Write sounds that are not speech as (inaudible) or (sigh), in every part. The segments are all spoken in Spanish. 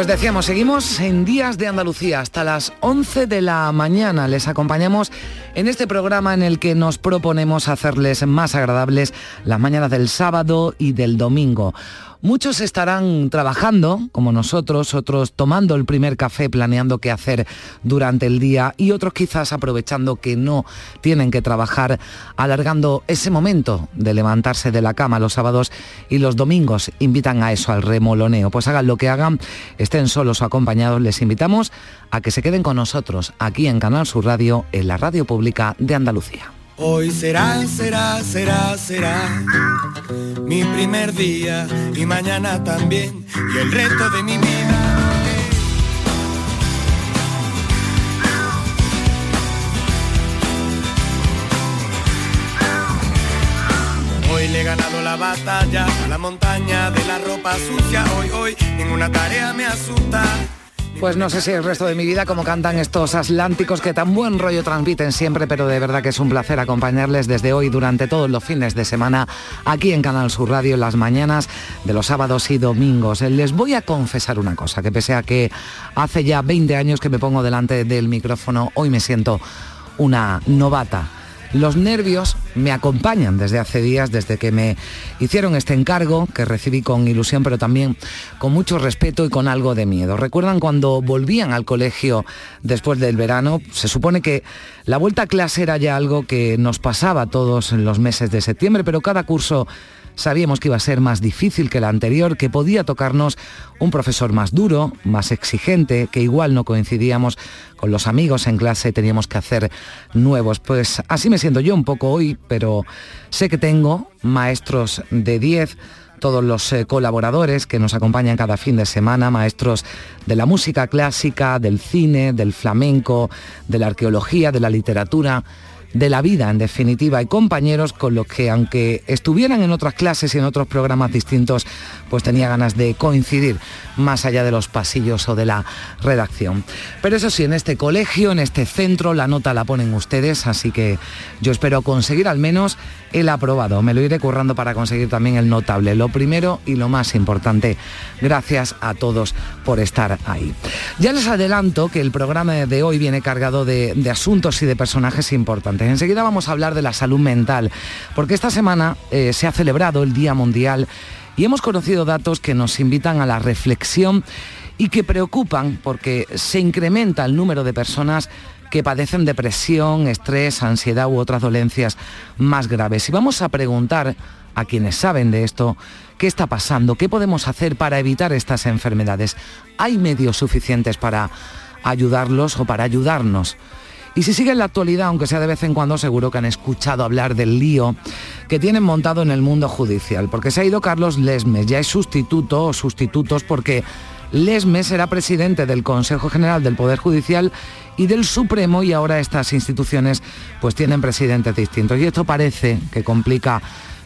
Pues decíamos, seguimos en Días de Andalucía hasta las 11 de la mañana. Les acompañamos en este programa en el que nos proponemos hacerles más agradables las mañanas del sábado y del domingo. Muchos estarán trabajando, como nosotros, otros tomando el primer café, planeando qué hacer durante el día y otros quizás aprovechando que no tienen que trabajar, alargando ese momento de levantarse de la cama los sábados y los domingos. Invitan a eso, al remoloneo. Pues hagan lo que hagan, estén solos o acompañados, les invitamos a que se queden con nosotros aquí en Canal Sur Radio, en la radio pública de Andalucía. Hoy será, será, será, será mi primer día y mañana también y el resto de mi vida. Hoy le he ganado la batalla a la montaña de la ropa sucia. Hoy, hoy, ninguna tarea me asusta. Pues no sé si el resto de mi vida como cantan estos atlánticos que tan buen rollo transmiten siempre, pero de verdad que es un placer acompañarles desde hoy durante todos los fines de semana aquí en Canal Sur Radio en las mañanas de los sábados y domingos. Les voy a confesar una cosa, que pese a que hace ya 20 años que me pongo delante del micrófono, hoy me siento una novata los nervios me acompañan desde hace días, desde que me hicieron este encargo, que recibí con ilusión, pero también con mucho respeto y con algo de miedo. ¿Recuerdan cuando volvían al colegio después del verano? Se supone que la vuelta a clase era ya algo que nos pasaba todos en los meses de septiembre, pero cada curso Sabíamos que iba a ser más difícil que el anterior, que podía tocarnos un profesor más duro, más exigente, que igual no coincidíamos con los amigos en clase, teníamos que hacer nuevos. Pues así me siento yo un poco hoy, pero sé que tengo maestros de 10 todos los eh, colaboradores que nos acompañan cada fin de semana, maestros de la música clásica, del cine, del flamenco, de la arqueología, de la literatura, de la vida, en definitiva, y compañeros con los que, aunque estuvieran en otras clases y en otros programas distintos, pues tenía ganas de coincidir más allá de los pasillos o de la redacción. Pero eso sí, en este colegio, en este centro, la nota la ponen ustedes, así que yo espero conseguir al menos el aprobado. Me lo iré currando para conseguir también el notable. Lo primero y lo más importante, gracias a todos por estar ahí. Ya les adelanto que el programa de hoy viene cargado de, asuntos y de personajes importantes. Enseguida vamos a hablar de la salud mental, porque esta semana eh, se ha celebrado el Día Mundial y hemos conocido datos que nos invitan a la reflexión y que preocupan porque se incrementa el número de personas que padecen depresión, estrés, ansiedad u otras dolencias más graves. Y vamos a preguntar a quienes saben de esto qué está pasando, qué podemos hacer para evitar estas enfermedades. ¿Hay medios suficientes para ayudarlos o para ayudarnos? Y si sigue en la actualidad, aunque sea de vez en cuando, seguro que han escuchado hablar del lío que tienen montado en el mundo judicial, porque se ha ido Carlos Lesmes, ya es sustituto o sustitutos porque Lesmes era presidente del Consejo General del Poder Judicial y del Supremo y ahora estas instituciones pues tienen presidentes distintos. Y esto parece que complica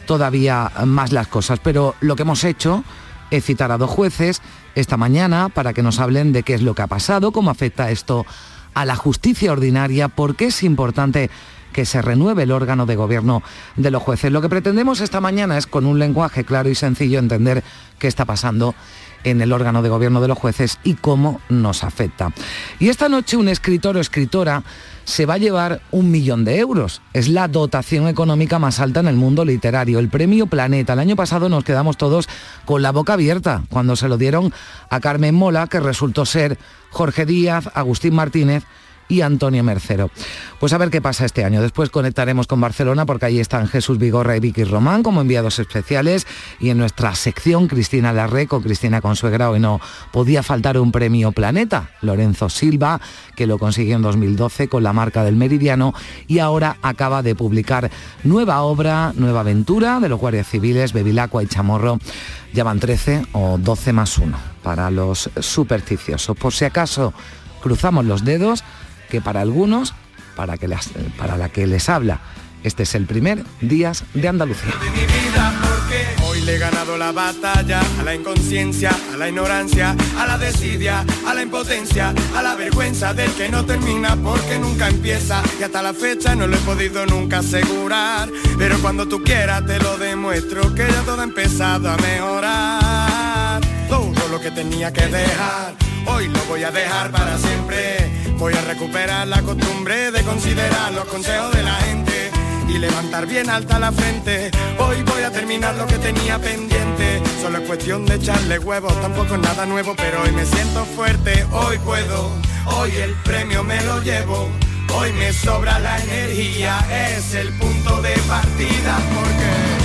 todavía más las cosas, pero lo que hemos hecho es citar a dos jueces esta mañana para que nos hablen de qué es lo que ha pasado, cómo afecta esto a la justicia ordinaria, porque es importante que se renueve el órgano de gobierno de los jueces. Lo que pretendemos esta mañana es, con un lenguaje claro y sencillo, entender qué está pasando en el órgano de gobierno de los jueces y cómo nos afecta. Y esta noche un escritor o escritora se va a llevar un millón de euros. Es la dotación económica más alta en el mundo literario, el premio Planeta. El año pasado nos quedamos todos con la boca abierta cuando se lo dieron a Carmen Mola, que resultó ser Jorge Díaz, Agustín Martínez y Antonio Mercero. Pues a ver qué pasa este año. Después conectaremos con Barcelona porque ahí están Jesús Vigorra y Vicky Román como enviados especiales y en nuestra sección Cristina Larre con Cristina Consuegra hoy no podía faltar un premio Planeta. Lorenzo Silva, que lo consiguió en 2012 con la marca del Meridiano y ahora acaba de publicar nueva obra, nueva aventura de los guardias civiles, Bevilacqua y Chamorro. Ya van 13 o 12 más 1 para los supersticiosos. Por si acaso cruzamos los dedos, que para algunos, para, que las, para la que les habla, este es el primer Días de Andalucía. Hoy le he ganado la batalla a la inconsciencia, a la ignorancia, a la desidia, a la impotencia, a la vergüenza del que no termina porque nunca empieza. Y hasta la fecha no lo he podido nunca asegurar. Pero cuando tú quieras te lo demuestro que ya todo ha empezado a mejorar. Todo lo que tenía que dejar, hoy lo voy a dejar para siempre. Voy a recuperar la costumbre de considerar los consejos de la gente y levantar bien alta la frente. Hoy voy a terminar lo que tenía pendiente. Solo es cuestión de echarle huevos, tampoco es nada nuevo, pero hoy me siento fuerte, hoy puedo, hoy el premio me lo llevo. Hoy me sobra la energía, es el punto de partida, porque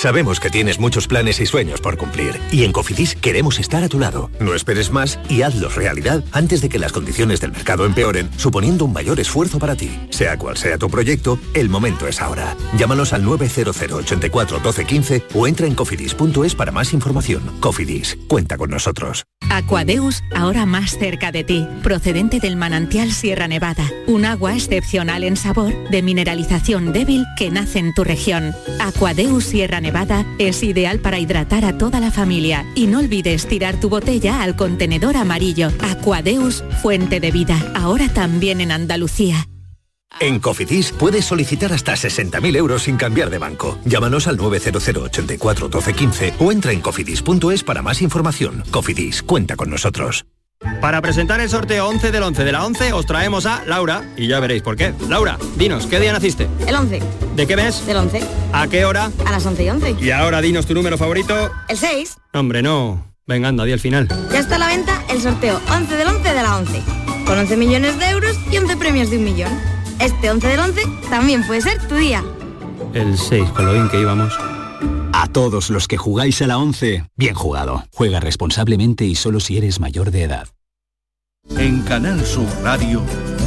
Sabemos que tienes muchos planes y sueños por cumplir y en Cofidis queremos estar a tu lado. No esperes más y hazlos realidad antes de que las condiciones del mercado empeoren, suponiendo un mayor esfuerzo para ti. Sea cual sea tu proyecto, el momento es ahora. Llámanos al 900 84 12 15 o entra en cofidis.es para más información. Cofidis, cuenta con nosotros. Aquadeus, ahora más cerca de ti, procedente del manantial Sierra Nevada, un agua excepcional en sabor, de mineralización débil que nace en tu región. Aquadeus Sierra Nevada es ideal para hidratar a toda la familia y no olvides tirar tu botella al contenedor amarillo. Aquadeus, fuente de vida, ahora también en Andalucía. En Cofidis puedes solicitar hasta 60.000 euros sin cambiar de banco. Llámanos al 900 84 12 15 o entra en cofidis.es para más información. Cofidis, cuenta con nosotros. Para presentar el sorteo 11 del 11 de la 11 os traemos a Laura y ya veréis por qué. Laura, dinos, ¿qué día naciste? El 11. ¿De qué mes? Del 11. ¿A qué hora? A las 11 y 11. Y ahora dinos tu número favorito. El 6. Hombre, no. Venga, anda, di el final. Ya está a la venta el sorteo 11 del 11 de la 11. Con 11 millones de euros y 11 premios de un millón. Este 11 del 11 también puede ser tu día. El 6, con lo bien que íbamos. A todos los que jugáis a la 11, bien jugado. Juega responsablemente y solo si eres mayor de edad. En Canal Sur Radio,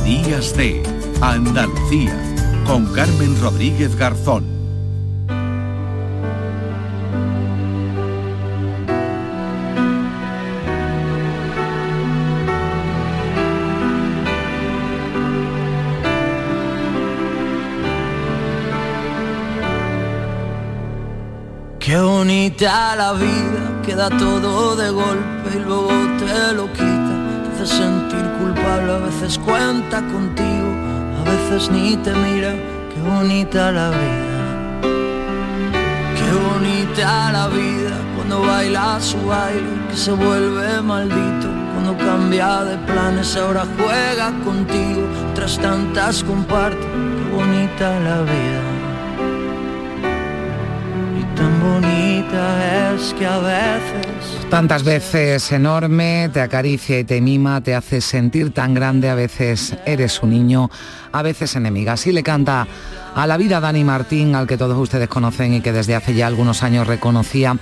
Días de Andalucía, con Carmen Rodríguez Garzón. Bonita la vida, queda todo de golpe y luego te lo quita. Te hace sentir culpable, a veces cuenta contigo, a veces ni te mira. Qué bonita la vida. Qué bonita la vida cuando baila su baile, que se vuelve maldito. Cuando cambia de planes, ahora juega contigo, tras tantas comparte. Qué bonita la vida que a veces... Tantas veces enorme, te acaricia y te mima, te hace sentir tan grande, a veces eres un niño, a veces enemiga. Así le canta a la vida Dani Martín, al que todos ustedes conocen y que desde hace ya algunos años reconocía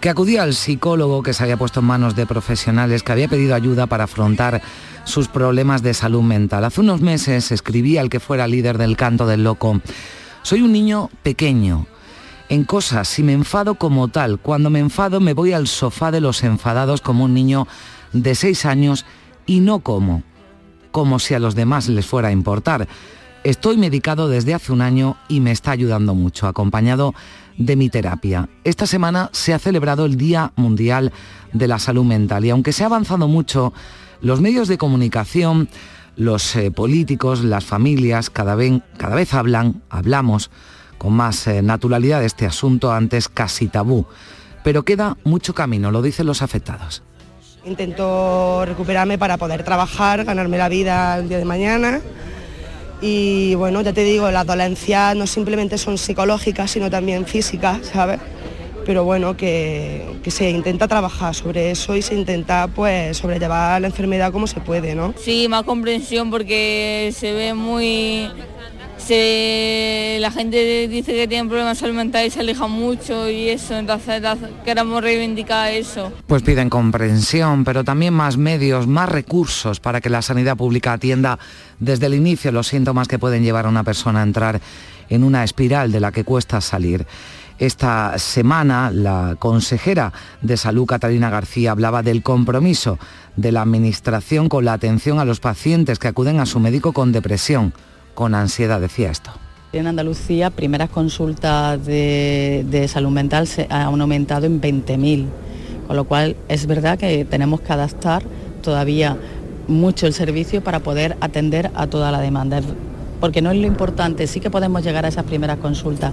que acudía al psicólogo que se había puesto en manos de profesionales, que había pedido ayuda para afrontar sus problemas de salud mental. Hace unos meses escribía al que fuera líder del canto del loco, soy un niño pequeño, en cosas, si me enfado como tal, cuando me enfado me voy al sofá de los enfadados como un niño de seis años y no como, como si a los demás les fuera a importar. Estoy medicado desde hace un año y me está ayudando mucho, acompañado de mi terapia. Esta semana se ha celebrado el Día Mundial de la Salud Mental y aunque se ha avanzado mucho, los medios de comunicación, los eh, políticos, las familias, cada vez, cada vez hablan, hablamos con más eh, naturalidad este asunto antes casi tabú. Pero queda mucho camino, lo dicen los afectados. Intento recuperarme para poder trabajar, ganarme la vida el día de mañana. Y bueno, ya te digo, las dolencias no simplemente son psicológicas, sino también físicas, ¿sabes? Pero bueno, que, que, se intenta trabajar sobre eso y se intenta pues sobrellevar la enfermedad como se puede, ¿no? Sí, más comprensión porque se ve muy se, la gente dice que tienen problemas mental y se aleja mucho y eso, entonces queremos reivindicar eso. Pues piden comprensión, pero también más medios, más recursos para que la sanidad pública atienda desde el inicio los síntomas que pueden llevar a una persona a entrar en una espiral de la que cuesta salir. Esta semana la consejera de salud Catalina García hablaba del compromiso de la Administración con la atención a los pacientes que acuden a su médico con depresión, con ansiedad, decía esto. En Andalucía, primeras consultas de, salud mental se han aumentado en 20.000, con lo cual es verdad que tenemos que adaptar todavía mucho el servicio para poder atender a toda la demanda. Porque no es lo importante, sí que podemos llegar a esas primeras consultas,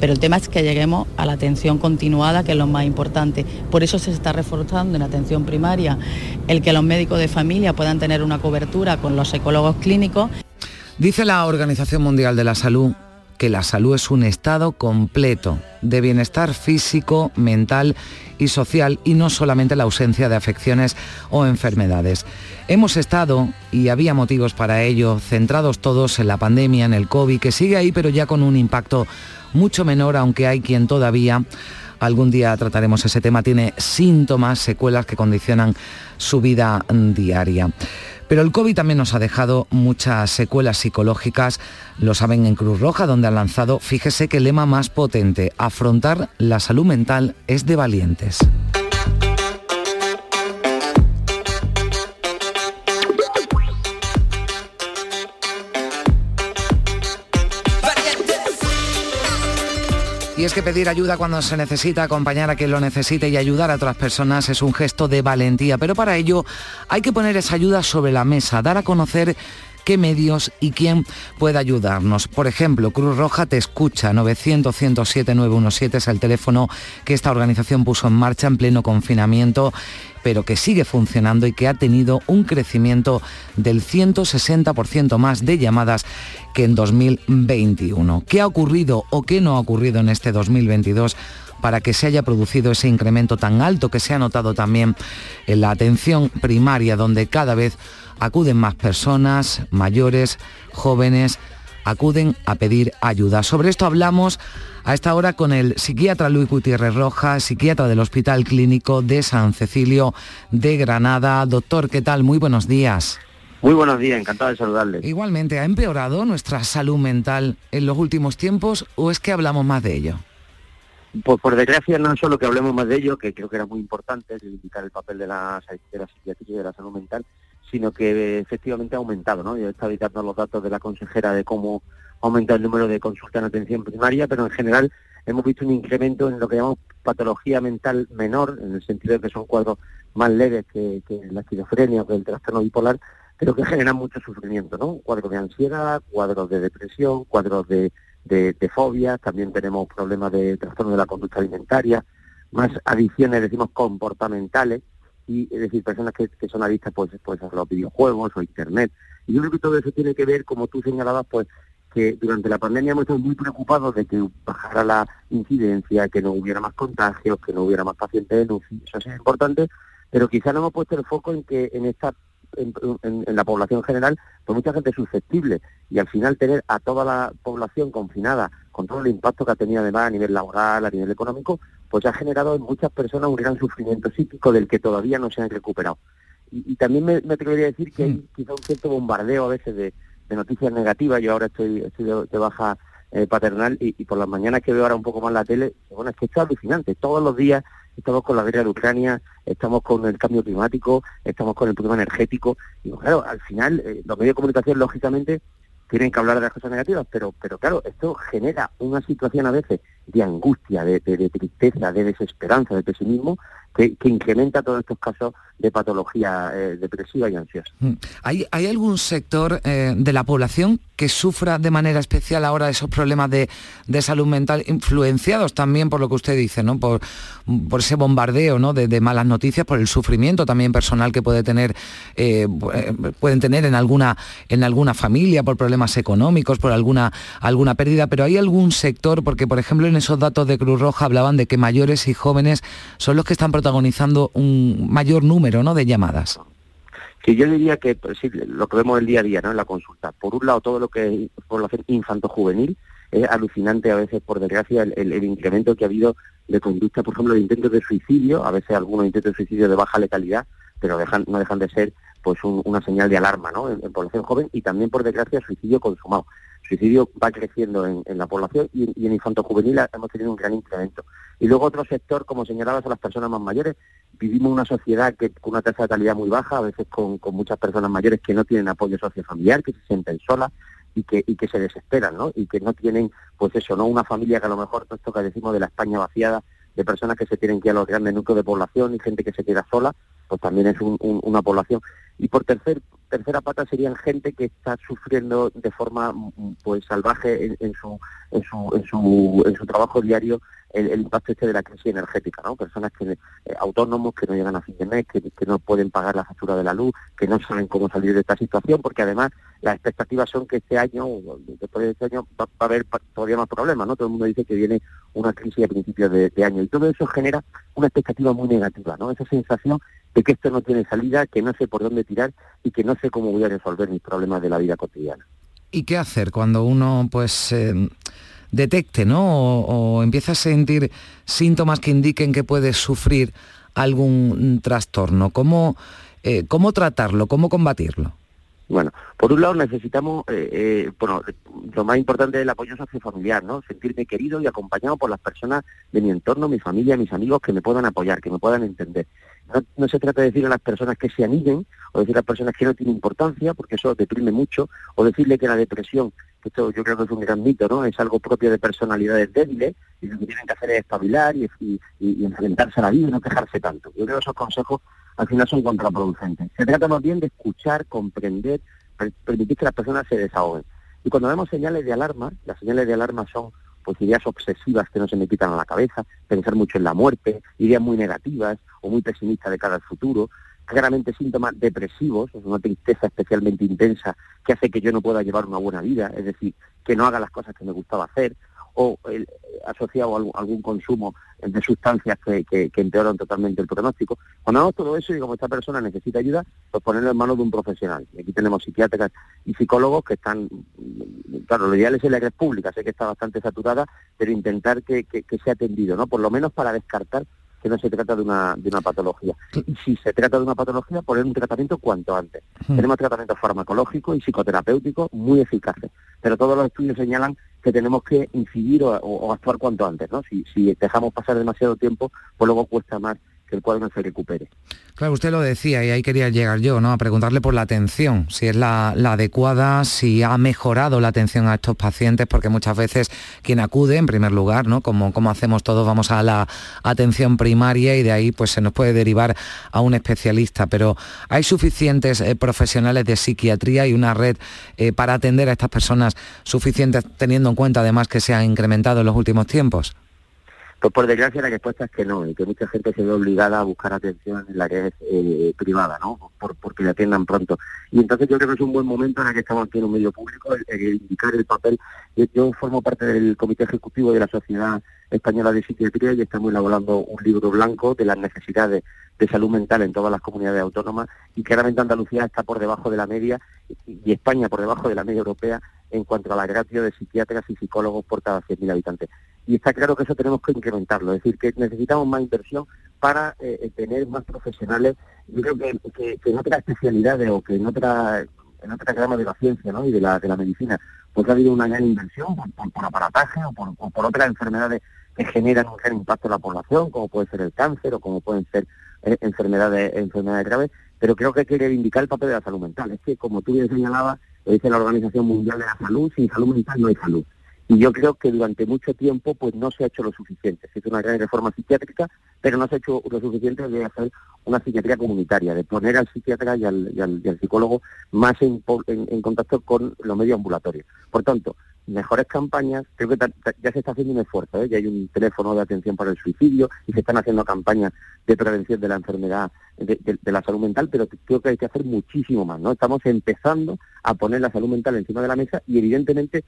pero el tema es que lleguemos a la atención continuada, que es lo más importante. Por eso se está reforzando en atención primaria el que los médicos de familia puedan tener una cobertura con los psicólogos clínicos. Dice la Organización Mundial de la Salud que la salud es un estado completo de bienestar físico, mental y social y no solamente la ausencia de afecciones o enfermedades. Hemos estado, y había motivos para ello, centrados todos en la pandemia, en el COVID, que sigue ahí pero ya con un impacto mucho menor, aunque hay quien todavía, algún día trataremos ese tema, tiene síntomas, secuelas que condicionan su vida diaria. Pero el COVID también nos ha dejado muchas secuelas psicológicas, lo saben en Cruz Roja, donde han lanzado, fíjese que el lema más potente, afrontar la salud mental es de valientes. Es que pedir ayuda cuando se necesita, acompañar a quien lo necesite y ayudar a otras personas es un gesto de valentía, pero para ello hay que poner esa ayuda sobre la mesa, dar a conocer qué medios y quién puede ayudarnos. Por ejemplo, Cruz Roja te escucha, 900-107-917 es el teléfono que esta organización puso en marcha en pleno confinamiento pero que sigue funcionando y que ha tenido un crecimiento del 160% más de llamadas que en 2021. ¿Qué ha ocurrido o qué no ha ocurrido en este 2022? para que se haya producido ese incremento tan alto que se ha notado también en la atención primaria, donde cada vez acuden más personas, mayores, jóvenes, acuden a pedir ayuda. Sobre esto hablamos a esta hora con el psiquiatra Luis Gutiérrez Rojas, psiquiatra del Hospital Clínico de San Cecilio de Granada. Doctor, ¿qué tal? Muy buenos días. Muy buenos días, encantado de saludarle. Igualmente, ¿ha empeorado nuestra salud mental en los últimos tiempos o es que hablamos más de ello? Pues por desgracia no solo que hablemos más de ello, que creo que era muy importante, indicar el papel de la, de la psiquiatría y de la salud mental, sino que efectivamente ha aumentado, ¿no? Yo estaba editando los datos de la consejera de cómo aumenta el número de consultas en atención primaria, pero en general hemos visto un incremento en lo que llamamos patología mental menor, en el sentido de que son cuadros más leves que, la esquizofrenia o que el trastorno bipolar, pero que generan mucho sufrimiento, ¿no? Cuadros de ansiedad, cuadros de depresión, cuadros de, de, de fobias, también tenemos problemas de trastorno de la conducta alimentaria, más adicciones, decimos, comportamentales, y es decir, personas que, son adictas pues, pues a los videojuegos o internet. Y yo creo que todo eso tiene que ver, como tú señalabas, pues que durante la pandemia hemos estado muy preocupados de que bajara la incidencia, que no hubiera más contagios, que no hubiera más pacientes en UCI, eso es importante, pero quizá no hemos puesto el foco en que en esta en, la población general, pues mucha gente susceptible y al final tener a toda la población confinada con todo el impacto que ha tenido además a nivel laboral, a nivel económico, pues ha generado en muchas personas un gran sufrimiento psíquico del que todavía no se han recuperado. Y, también me, me, atrevería a decir que hay mm. quizá un cierto bombardeo a veces de, noticias negativas. Yo ahora estoy, estoy de, baja eh, paternal y, por las mañanas que veo ahora un poco más la tele, bueno, es que es alucinante. Todos los días estamos con la guerra de Ucrania, estamos con el cambio climático, estamos con el problema energético. Y claro, al final eh, los medios de comunicación, lógicamente, tienen que hablar de las cosas negativas, pero, pero claro, esto genera una situación a veces de angustia, de, tristeza, de desesperanza, de pesimismo, que, incrementa todos estos casos de patología eh, depresiva y ansiosa. Mm. ¿Hay, ¿Hay algún sector eh, de la población que sufra de manera especial ahora esos problemas de, salud mental, influenciados también por lo que usted dice, ¿no? por, por ese bombardeo ¿no? de, malas noticias, por el sufrimiento también personal que puede tener, eh, pueden tener en alguna, en alguna familia, por problemas económicos, por alguna, alguna pérdida, pero hay algún sector, porque por ejemplo en esos datos de Cruz Roja hablaban de que mayores y jóvenes son los que están protagonizando un mayor número ¿no? de llamadas que yo diría que pues, lo que vemos el día a día ¿no? en la consulta. Por un lado, todo lo que es población infanto-juvenil, es alucinante a veces, por desgracia, el, incremento que ha habido de conducta, por ejemplo, de intentos de suicidio, a veces algunos intentos de suicidio de baja letalidad, pero no dejan de ser pues una señal de alarma ¿no? en, población joven y también, por desgracia, suicidio consumado. suicidio va creciendo en, la población y, en infanto juvenil hemos tenido un gran incremento. Y luego otro sector, como señalabas, a las personas más mayores. Vivimos una sociedad que con una tasa de calidad muy baja, a veces con, muchas personas mayores que no tienen apoyo sociofamiliar, que se sienten solas y que, y que se desesperan, ¿no? Y que no tienen, pues eso, ¿no? Una familia que a lo mejor, esto que decimos de la España vaciada, de personas que se tienen que ir a los grandes núcleos de población y gente que se queda sola, pues también es una población. Y por tercer, tercera pata serían gente que está sufriendo de forma pues salvaje en, su, en, su, en, su, en su trabajo diario el, impacto este de la crisis energética, ¿no? Personas que eh, autónomos que no llegan a fin de mes, que, no pueden pagar la factura de la luz, que no saben cómo salir de esta situación, porque además las expectativas son que este año, después de este año, va, a haber todavía más problemas, ¿no? Todo el mundo dice que viene una crisis a principios de, de año y todo eso genera una expectativa muy negativa, ¿no? Esa sensación de que esto no tiene salida, que no sé por dónde tirar y que no sé cómo voy a resolver mis problemas de la vida cotidiana. ¿Y qué hacer cuando uno pues eh, detecte ¿no? O, empieza a sentir síntomas que indiquen que puede sufrir algún trastorno? ¿Cómo, eh, cómo tratarlo? ¿Cómo combatirlo? Bueno, por un lado necesitamos, eh, bueno, lo más importante es el apoyo sociofamiliar, ¿no? Sentirme querido y acompañado por las personas de mi entorno, mi familia, mis amigos que me puedan apoyar, que me puedan entender. No, se trata de decir a las personas que se anillen o decir a las personas que no tienen importancia, porque eso deprime mucho, o decirle que la depresión, que esto yo creo que es un gran mito, ¿no? Es algo propio de personalidades débiles y lo que tienen que hacer es espabilar y, enfrentarse a la vida y no quejarse tanto. Yo creo que esos consejos al final son contraproducentes. Se trata más bien de escuchar, comprender, permitir que las personas se desahoguen. Y cuando vemos señales de alarma, las señales de alarma son pues ideas obsesivas que no se me quitan a la cabeza, pensar mucho en la muerte, ideas muy negativas o muy pesimistas de cara al futuro, claramente síntomas depresivos, una tristeza especialmente intensa que hace que yo no pueda llevar una buena vida, es decir, que no haga las cosas que me gustaba hacer, o el, asociado a algún, consumo de sustancias que, empeoran totalmente el pronóstico. Cuando hago todo eso y como esta persona necesita ayuda, pues ponerlo en manos de un profesional. Y aquí tenemos psiquiatras y psicólogos que están, claro, lo ideal es en la red pública, sé que está bastante saturada, pero intentar que, que sea atendido, ¿no? Por lo menos para descartar que no se trata de una, de una patología. Y si se trata de una patología, poner un tratamiento cuanto antes. Hmm. Tenemos tratamientos farmacológicos y psicoterapéuticos muy eficaces, pero todos los estudios señalan que tenemos que incidir o, actuar cuanto antes. ¿no? Si, si dejamos pasar demasiado tiempo, pues luego cuesta más que el cuadro se recupere. Claro, usted lo decía y ahí quería llegar yo, ¿no? A preguntarle por la atención, si es la, adecuada, si ha mejorado la atención a estos pacientes, porque muchas veces quien acude, en primer lugar, ¿no? Como, como hacemos todos, vamos a la atención primaria y de ahí pues se nos puede derivar a un especialista, pero ¿hay suficientes eh, profesionales de psiquiatría y una red eh, para atender a estas personas suficientes, teniendo en cuenta además que se han incrementado en los últimos tiempos? Pues por desgracia la respuesta es que no, y que mucha gente se ve obligada a buscar atención en la red eh, privada, ¿no? Por, porque le atiendan pronto. Y entonces yo creo que es un buen momento en el que estamos aquí en un medio público, el, indicar el papel. Yo, formo parte del comité ejecutivo de la Sociedad Española de Psiquiatría y estamos elaborando un libro blanco de las necesidades de salud mental en todas las comunidades autónomas y claramente Andalucía está por debajo de la media y España por debajo de la media europea en cuanto a la ratio de psiquiatras y psicólogos por cada 100.000 habitantes y está claro que eso tenemos que incrementarlo, es decir, que necesitamos más inversión para eh, eh, tener más profesionales. Yo creo que, en otras especialidades o que en otra en otra rama de la ciencia ¿no? y de la, de la medicina, pues ha habido una gran inversión por, aparataje o por, por, otras enfermedades que generan un gran impacto en la población, como puede ser el cáncer o como pueden ser eh, enfermedades, enfermedades graves, pero creo que hay que reivindicar el papel de la salud mental. Es que, como tú bien señalabas, lo dice la Organización Mundial de la Salud, sin salud mental no hay salud. Y yo creo que durante mucho tiempo pues no se ha hecho lo suficiente. Se hizo una gran reforma psiquiátrica, pero no se ha hecho lo suficiente de hacer una psiquiatría comunitaria, de poner al psiquiatra y al, psicólogo más en, contacto con los medios ambulatorios. Por tanto, mejores campañas, creo que ya se está haciendo un esfuerzo, ¿eh? ya hay un teléfono de atención para el suicidio y se están haciendo campañas de prevención de la enfermedad, de, de, la salud mental, pero creo que hay que hacer muchísimo más, ¿no? Estamos empezando a poner la salud mental encima de la mesa y evidentemente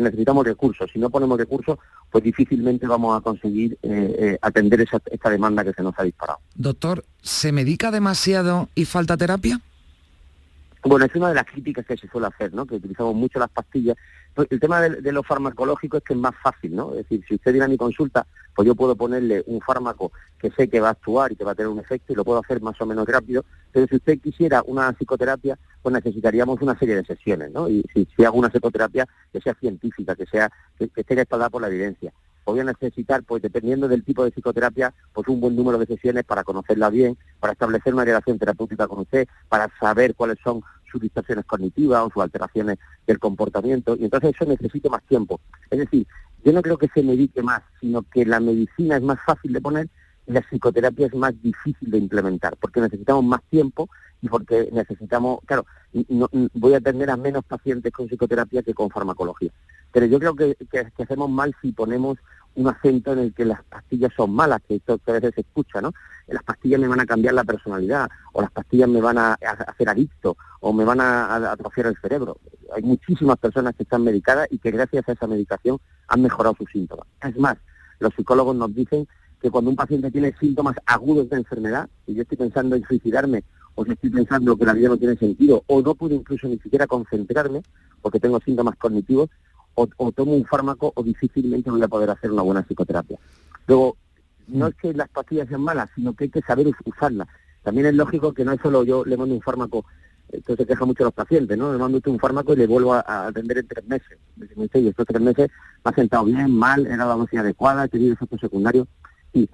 necesitamos recursos. Si no ponemos recursos, pues difícilmente vamos a conseguir eh, eh, atender esa, esta demanda que se nos ha disparado. Doctor, ¿se medica demasiado y falta terapia? Bueno, es una de las críticas que se suele hacer, ¿no? Que utilizamos mucho las pastillas. Pues el tema de, de, lo farmacológico es que es más fácil, ¿no? Es decir, si usted viene a mi consulta, pues yo puedo ponerle un fármaco que sé que va a actuar y que va a tener un efecto y lo puedo hacer más o menos rápido, pero si usted quisiera una psicoterapia, pues necesitaríamos una serie de sesiones, ¿no? Y si, hago una psicoterapia que sea científica, que sea que esté respaldada por la evidencia voy a necesitar, pues dependiendo del tipo de psicoterapia, pues un buen número de sesiones para conocerla bien, para establecer una relación terapéutica con usted, para saber cuáles son sus distorsiones cognitivas o sus alteraciones del comportamiento, y entonces eso necesita más tiempo. Es decir, yo no creo que se medique más, sino que la medicina es más fácil de poner y la psicoterapia es más difícil de implementar, porque necesitamos más tiempo y porque necesitamos, claro, no, voy a atender a menos pacientes con psicoterapia que con farmacología. Pero yo creo que, hacemos mal si ponemos un acento en el que las pastillas son malas, que esto a veces se escucha, ¿no? Las pastillas me van a cambiar la personalidad, o las pastillas me van a, hacer adicto, o me van a, atrofiar el cerebro. Hay muchísimas personas que están medicadas y que gracias a esa medicación han mejorado sus síntomas. Es más, los psicólogos nos dicen que cuando un paciente tiene síntomas agudos de enfermedad, y yo estoy pensando en suicidarme, o si estoy pensando que la vida no tiene sentido, o no puedo incluso ni siquiera concentrarme porque tengo síntomas cognitivos, o, tomo un fármaco o difícilmente voy a poder hacer una buena psicoterapia. Luego, no es que las pastillas sean malas, sino que hay que saber usarlas. También es lógico que no es solo yo le mando un fármaco, esto se queja mucho los pacientes, ¿no? Le mando un fármaco y le vuelvo a, atender en tres meses. Y estos tres meses me ha sentado bien, mal, era la dosis adecuada, he tenido efectos secundarios. Y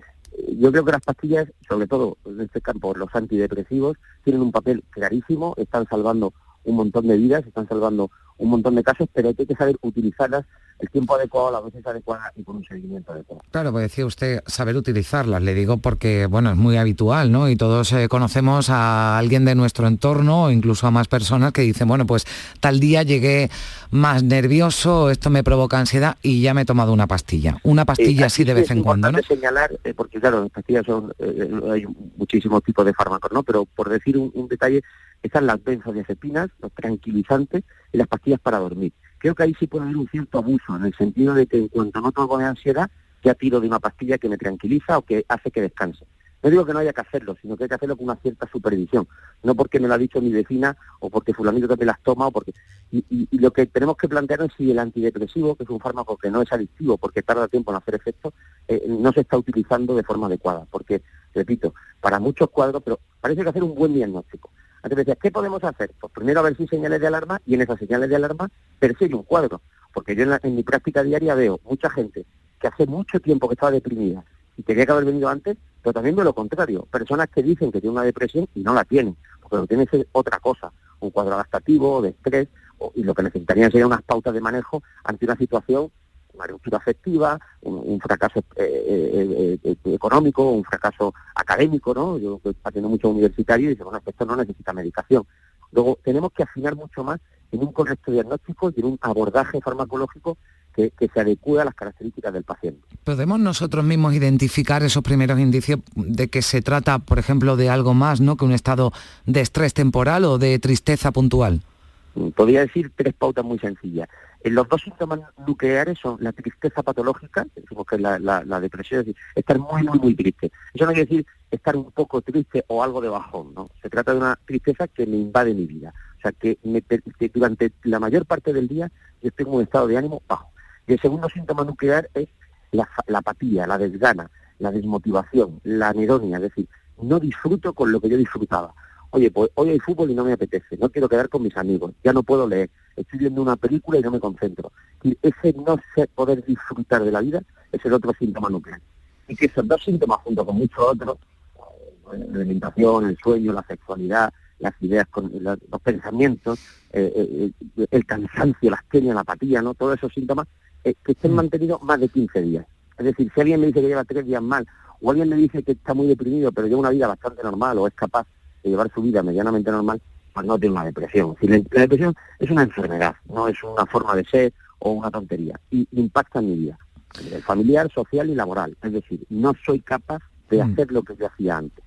yo creo que las pastillas, sobre todo en este campo, los antidepresivos, tienen un papel clarísimo, están salvando un montón de vidas, están salvando un montón de casos, pero hay que saber utilizarlas el tiempo adecuado, la veces adecuada y con un seguimiento adecuado. Claro, pues decía usted saber utilizarlas, le digo porque, bueno, es muy habitual, ¿no? Y todos eh, conocemos a alguien de nuestro entorno o incluso a más personas que dicen, bueno, pues tal día llegué más nervioso, esto me provoca ansiedad y ya me he tomado una pastilla. Una pastilla así de vez en cuando, ¿no? señalar, eh, porque claro, las pastillas son, eh, hay muchísimos tipos de fármacos, ¿no? Pero por decir un detalle, están las benzodiazepinas, los tranquilizantes y las pastillas para dormir. Creo que ahí sí puede haber un cierto abuso, en el sentido de que en cuanto noto algo de ansiedad, ya tiro de una pastilla que me tranquiliza o que hace que descanse. No digo que no haya que hacerlo, sino que hay que hacerlo con una cierta supervisión. No porque me lo ha dicho mi vecina o porque fulanito también las toma o porque... Y, lo que tenemos que plantear es si el antidepresivo, que es un fármaco que no es adictivo porque tarda tiempo en hacer efecto, eh, no se está utilizando de forma adecuada. Porque, repito, para muchos cuadros, pero parece que hacer un buen diagnóstico. Antes decías, ¿qué podemos hacer? Pues primero a ver si hay señales de alarma y en esas señales de alarma persigue un cuadro. Porque yo en, mi práctica diaria veo mucha gente que hace mucho tiempo que estaba deprimida y tenía que haber venido antes, pero también de lo contrario. Personas que dicen que tienen una depresión y no la tienen, porque lo tienen es otra cosa, un cuadro adaptativo, de estrés, y lo que necesitarían serían unas pautas de manejo ante una situación una ruptura afectiva, un, fracaso eh, eh, eh, económico, un fracaso académico, ¿no? Yo que teniendo mucho universitario y dice, bueno, esto no necesita medicación. Luego, tenemos que afinar mucho más en un correcto diagnóstico y en un abordaje farmacológico que, se adecue a las características del paciente. ¿Podemos nosotros mismos identificar esos primeros indicios de que se trata, por ejemplo, de algo más ¿no? que un estado de estrés temporal o de tristeza puntual? Podría decir tres pautas muy sencillas. Eh, los dos síntomas nucleares son la tristeza patológica, decimos que es la, depresión, es decir, estar muy, muy, muy triste. Eso no quiere decir estar un poco triste o algo de bajón, ¿no? Se trata de una tristeza que me invade mi vida. O sea, que, durante la mayor parte del día yo estoy en un estado de ánimo bajo. Y el segundo síntoma nuclear es la, la apatía, la desgana, la desmotivación, la anedonia, es decir, no disfruto con lo que yo disfrutaba oye, pues hoy hay fútbol y no me apetece, no quiero quedar con mis amigos, ya no puedo leer, estoy viendo una película y no me concentro. Y ese no poder disfrutar de la vida es el otro síntoma nuclear. Y que esos dos síntomas, junto con muchos otros, eh, la alimentación, el sueño, la sexualidad, las ideas, con, los pensamientos, eh, eh, el cansancio, la astenia, la apatía, ¿no? Todos esos síntomas que estén mm. mantenidos más de 15 días. Es decir, si alguien me dice que lleva tres días mal, o alguien me dice que está muy deprimido, pero lleva una vida bastante normal, o es capaz de llevar su vida medianamente normal, pues no tiene una depresión. Si la, depresión es una enfermedad, no es una forma de ser o una tontería, y impacta en mi vida, familiar, social y laboral. Es decir, no soy capaz de mm. hacer lo que yo hacía antes.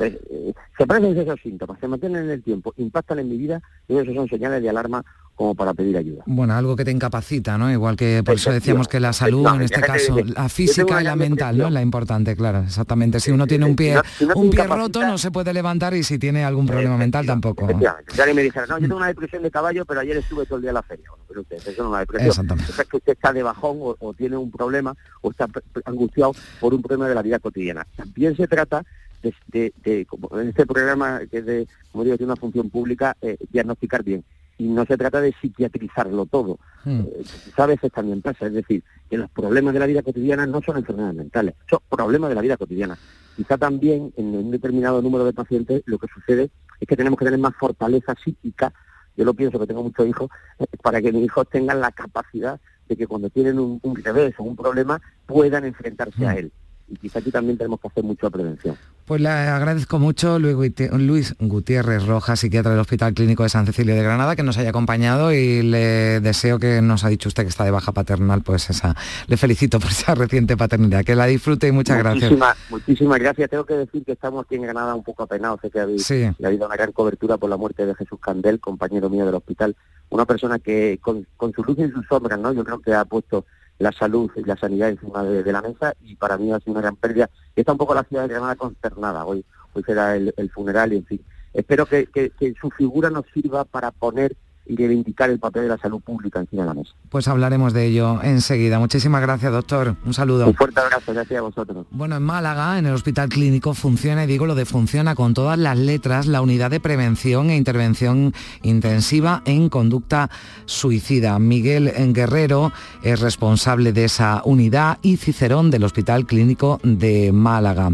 Eh, se aparecen esos síntomas, se mantienen en el tiempo, impactan en mi vida, y esos son señales de alarma como para pedir ayuda. Bueno, algo que te incapacita, ¿no? Igual que por eso decíamos que la salud, en este caso, la física y la mental, ¿no? La importante, claro, exactamente. Si uno tiene un pie, un pie roto, no se puede levantar y si tiene algún problema mental tampoco. Ya me dijera, no, yo tengo una depresión de caballo, pero ayer estuve todo el día en la feria. Bueno, pero usted, eso no es una depresión. Exactamente. es que usted está de bajón o, tiene un problema o está angustiado por un problema de la vida cotidiana. También se trata de, de, como en este programa que es de, como digo, tiene una función pública, eh, diagnosticar bien y no se trata de psiquiatrizarlo todo. Hmm. Eh, a veces también pasa, es decir, que los problemas de la vida cotidiana no son enfermedades mentales, son problemas de la vida cotidiana. Quizá también en un determinado número de pacientes lo que sucede es que tenemos que tener más fortaleza psíquica, yo lo pienso que tengo muchos hijos, eh, para que mis hijos tengan la capacidad de que cuando tienen un, revés o un problema puedan enfrentarse a hmm. él y quizá aquí también tenemos que hacer mucha prevención. Pues le agradezco mucho Luis Gutiérrez Rojas, psiquiatra del Hospital Clínico de San Cecilio de Granada, que nos haya acompañado y le deseo que nos ha dicho usted que está de baja paternal, pues esa, le felicito por esa reciente paternidad, que la disfrute y muchas gracias. Muchísimas gracias. Tengo que decir que estamos aquí en Granada un poco apenados, sé que ha habido una gran cobertura por la muerte de Jesús Candel, compañero mío del hospital, una persona que con, con su luz y sus sombras, ¿no? Yo creo que ha puesto la salud y la sanidad encima de, la mesa y para mí ha sido una gran pérdida. Está un poco la ciudad de Granada consternada, hoy, hoy será el, funeral y en fin. Espero que, que su figura nos sirva para poner y reivindicar el papel de la salud pública encima de la mesa. Pues hablaremos de ello enseguida. Muchísimas gracias, doctor. Un saludo. Un fuerte abrazo, gracias a vosotros. Bueno, en Málaga, en el Hospital Clínico, funciona, y digo lo de funciona con todas las letras, la unidad de prevención e intervención intensiva en conducta suicida. Miguel Guerrero es responsable de esa unidad y Cicerón del Hospital Clínico de Málaga.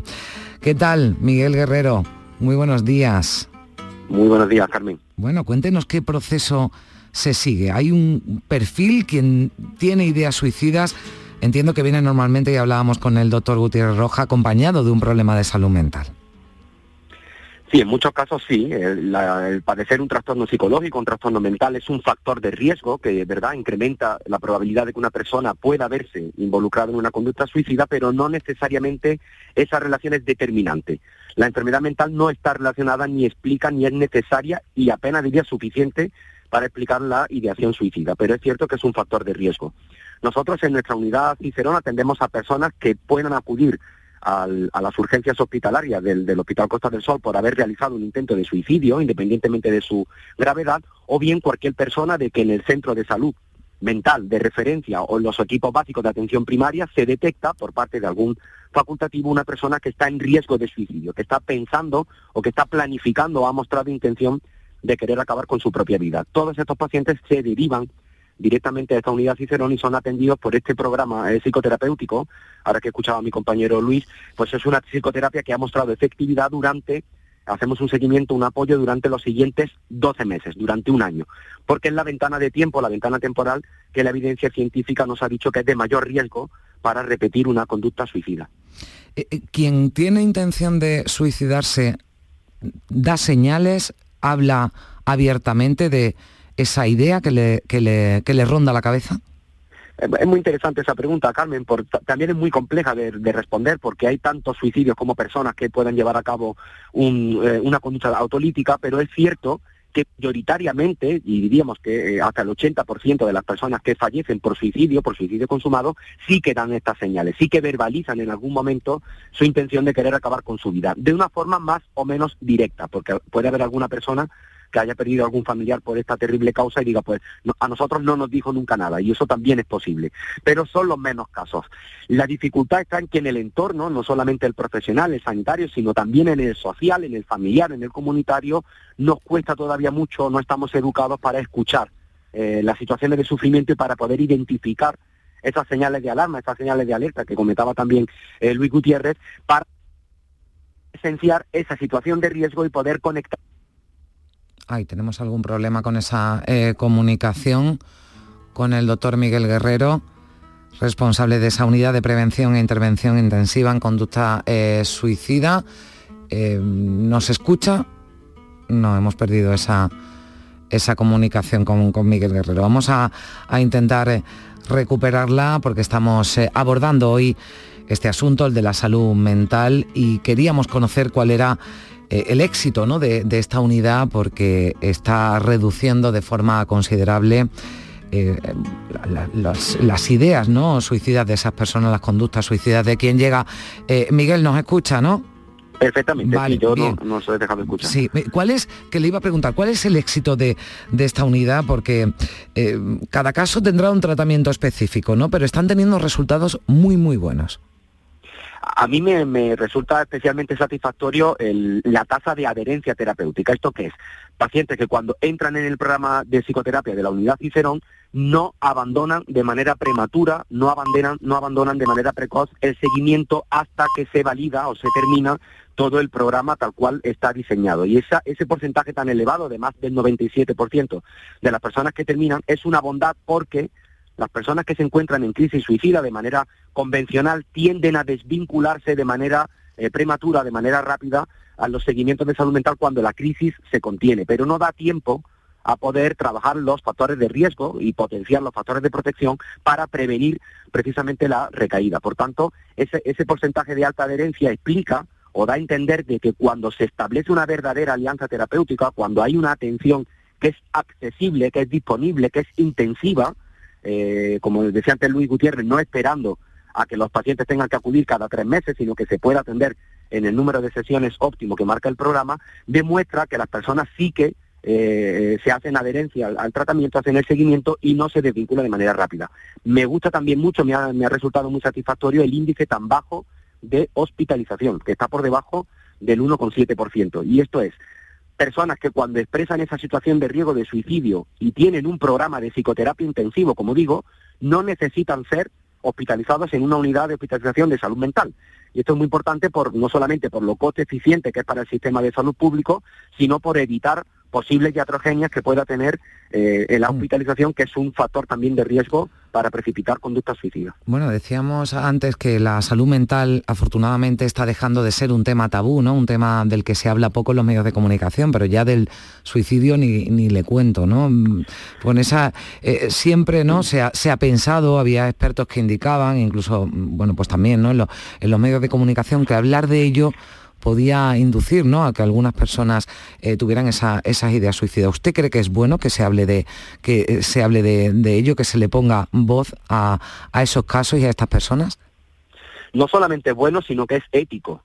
¿Qué tal, Miguel Guerrero? Muy buenos días. Muy buenos días, Carmen. Bueno, cuéntenos qué proceso se sigue. Hay un perfil quien tiene ideas suicidas. Entiendo que viene normalmente, y hablábamos con el doctor Gutiérrez Roja, acompañado de un problema de salud mental. Sí, en muchos casos sí. El, padecer un trastorno psicológico, un trastorno mental, es un factor de riesgo que, verdad, incrementa la probabilidad de que una persona pueda verse involucrada en una conducta suicida, pero no necesariamente esa relación es determinante. La enfermedad mental no está relacionada ni explica ni es necesaria y apenas diría suficiente para explicar la ideación suicida, pero es cierto que es un factor de riesgo. Nosotros en nuestra unidad Cicerón atendemos a personas que puedan acudir a las urgencias hospitalarias del, del, Hospital Costa del Sol por haber realizado un intento de suicidio, independientemente de su gravedad, o bien cualquier persona de que en el centro de salud mental de referencia o en los equipos básicos de atención primaria se detecta por parte de algún facultativo una persona que está en riesgo de suicidio, que está pensando o que está planificando o ha mostrado intención de querer acabar con su propia vida. Todos estos pacientes se derivan directamente a esta unidad Cicerón y son atendidos por este programa eh, psicoterapéutico. Ahora que escuchaba a mi compañero Luis, pues es una psicoterapia que ha mostrado efectividad durante hacemos un seguimiento, un apoyo durante los siguientes 12 meses, durante un año, porque es la ventana de tiempo, la ventana temporal que la evidencia científica nos ha dicho que es de mayor riesgo para repetir una conducta suicida. Eh, eh, quien tiene intención de suicidarse da señales, habla abiertamente de esa idea que le, que le, que le ronda la cabeza. Es muy interesante esa pregunta, Carmen, por, también es muy compleja de, responder porque hay tantos suicidios como personas que pueden llevar a cabo eh, una conducta autolítica, pero es cierto que mayoritariamente, y diríamos que eh, hasta el 80% de las personas que fallecen por suicidio, por suicidio consumado, sí que dan estas señales, sí que verbalizan en algún momento su intención de querer acabar con su vida, de una forma más o menos directa, porque puede haber alguna persona que haya perdido algún familiar por esta terrible causa y diga, pues a nosotros no nos dijo nunca nada, y eso también es posible, pero son los menos casos. La dificultad está en que en el entorno, no solamente el profesional, el sanitario, sino también en el social, en el familiar, en el comunitario, nos cuesta todavía mucho, no estamos educados para escuchar eh, las situaciones de sufrimiento y para poder identificar esas señales de alarma, esas señales de alerta que comentaba también eh, Luis Gutiérrez, para esenciar esa situación de riesgo y poder conectar Ay, tenemos algún problema con esa eh, comunicación con el doctor Miguel Guerrero, responsable de esa unidad de prevención e intervención intensiva en conducta eh, suicida. Eh, ¿Nos escucha? No, hemos perdido esa, esa comunicación con, Miguel Guerrero. Vamos a, a intentar recuperarla porque estamos abordando hoy este asunto, el de la salud mental, y queríamos conocer cuál era el éxito ¿no? de, esta unidad porque está reduciendo de forma considerable eh, las, ideas ¿no? suicidas de esas personas, las conductas suicidas de quien llega. Eh, Miguel nos escucha, ¿no? Perfectamente, vale, yo no, no os he dejado escuchar. Sí, ¿cuál es, que le iba a preguntar, cuál es el éxito de, esta unidad? Porque cada caso tendrá un tratamiento específico, ¿no? Pero están teniendo resultados muy, muy buenos. A mí me, resulta especialmente satisfactorio la tasa de adherencia terapéutica. ¿Esto qué es? Pacientes que cuando entran en el programa de psicoterapia de la unidad Cicerón no abandonan de manera prematura, no abandonan, no abandonan de manera precoz el seguimiento hasta que se valida o se termina todo el programa tal cual está diseñado. Y esa, ese porcentaje tan elevado de más del 97% de las personas que terminan es una bondad porque las personas que se encuentran en crisis suicida de manera convencional tienden a desvincularse de manera eh, prematura, de manera rápida, a los seguimientos de salud mental cuando la crisis se contiene, pero no da tiempo a poder trabajar los factores de riesgo y potenciar los factores de protección para prevenir precisamente la recaída. Por tanto, ese, ese porcentaje de alta adherencia explica o da a entender de que cuando se establece una verdadera alianza terapéutica, cuando hay una atención que es accesible, que es disponible, que es intensiva, eh, como decía antes Luis Gutiérrez, no esperando a que los pacientes tengan que acudir cada tres meses, sino que se pueda atender en el número de sesiones óptimo que marca el programa, demuestra que las personas sí que eh, se hacen adherencia al, tratamiento, hacen el seguimiento y no se desvincula de manera rápida. Me gusta también mucho, me ha, me ha resultado muy satisfactorio el índice tan bajo de hospitalización, que está por debajo del 1,7%. Y esto es, personas que cuando expresan esa situación de riesgo de suicidio y tienen un programa de psicoterapia intensivo, como digo, no necesitan ser hospitalizados en una unidad de hospitalización de salud mental. Y esto es muy importante por no solamente por lo coste eficiente que es para el sistema de salud público, sino por evitar posibles iatrogenias que pueda tener eh, la mm. hospitalización, que es un factor también de riesgo para precipitar conductas suicidas. Bueno, decíamos antes que la salud mental afortunadamente está dejando de ser un tema tabú, ¿no? Un tema del que se habla poco en los medios de comunicación, pero ya del suicidio ni, ni le cuento, ¿no? Con esa eh, siempre, ¿no? Se ha, se ha, pensado, había expertos que indicaban, incluso, bueno, pues también, ¿no? en los medios de comunicación que hablar de ello podía inducir ¿no? a que algunas personas eh, tuvieran esa, esas ideas suicidas. ¿Usted cree que es bueno que se hable de, que eh, se hable de, ello, que se le ponga voz a, a esos casos y a estas personas? No solamente es bueno, sino que es ético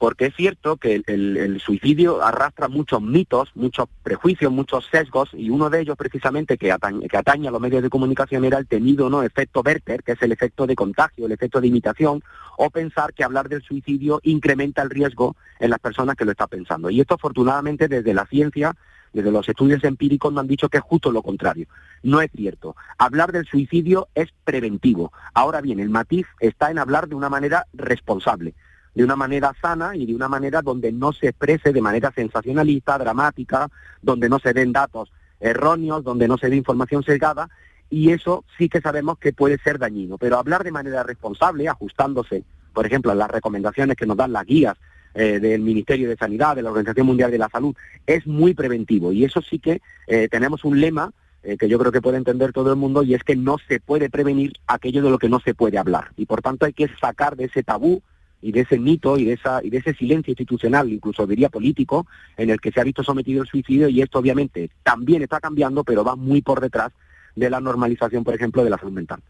porque es cierto que el, suicidio arrastra muchos mitos, muchos prejuicios, muchos sesgos, y uno de ellos precisamente que atañe, a los medios de comunicación era el temido ¿no? efecto Werther, que es el efecto de contagio, el efecto de imitación, o pensar que hablar del suicidio incrementa el riesgo en las personas que lo están pensando. Y esto afortunadamente desde la ciencia desde los estudios empíricos nos han dicho que es justo lo contrario. No es cierto. Hablar del suicidio es preventivo. Ahora bien, el matiz está en hablar de una manera responsable de una manera sana y de una manera donde no se exprese de manera sensacionalista, dramática, donde no se den datos erróneos, donde no se dé información sesgada, y eso sí que sabemos que puede ser dañino. Pero hablar de manera responsable, ajustándose, por ejemplo, a las recomendaciones que nos dan las guías eh, del Ministerio de Sanidad, de la Organización Mundial de la Salud, es muy preventivo. Y eso sí que eh, tenemos un lema eh, que yo creo que puede entender todo el mundo, y es que no se puede prevenir aquello de lo que no se puede hablar. Y por tanto hay que sacar de ese tabú y de ese mito y de esa y de ese silencio institucional, incluso diría político, en el que se ha visto sometido el suicidio y esto obviamente también está cambiando, pero va muy por detrás de la normalización, por ejemplo, de la salud mental.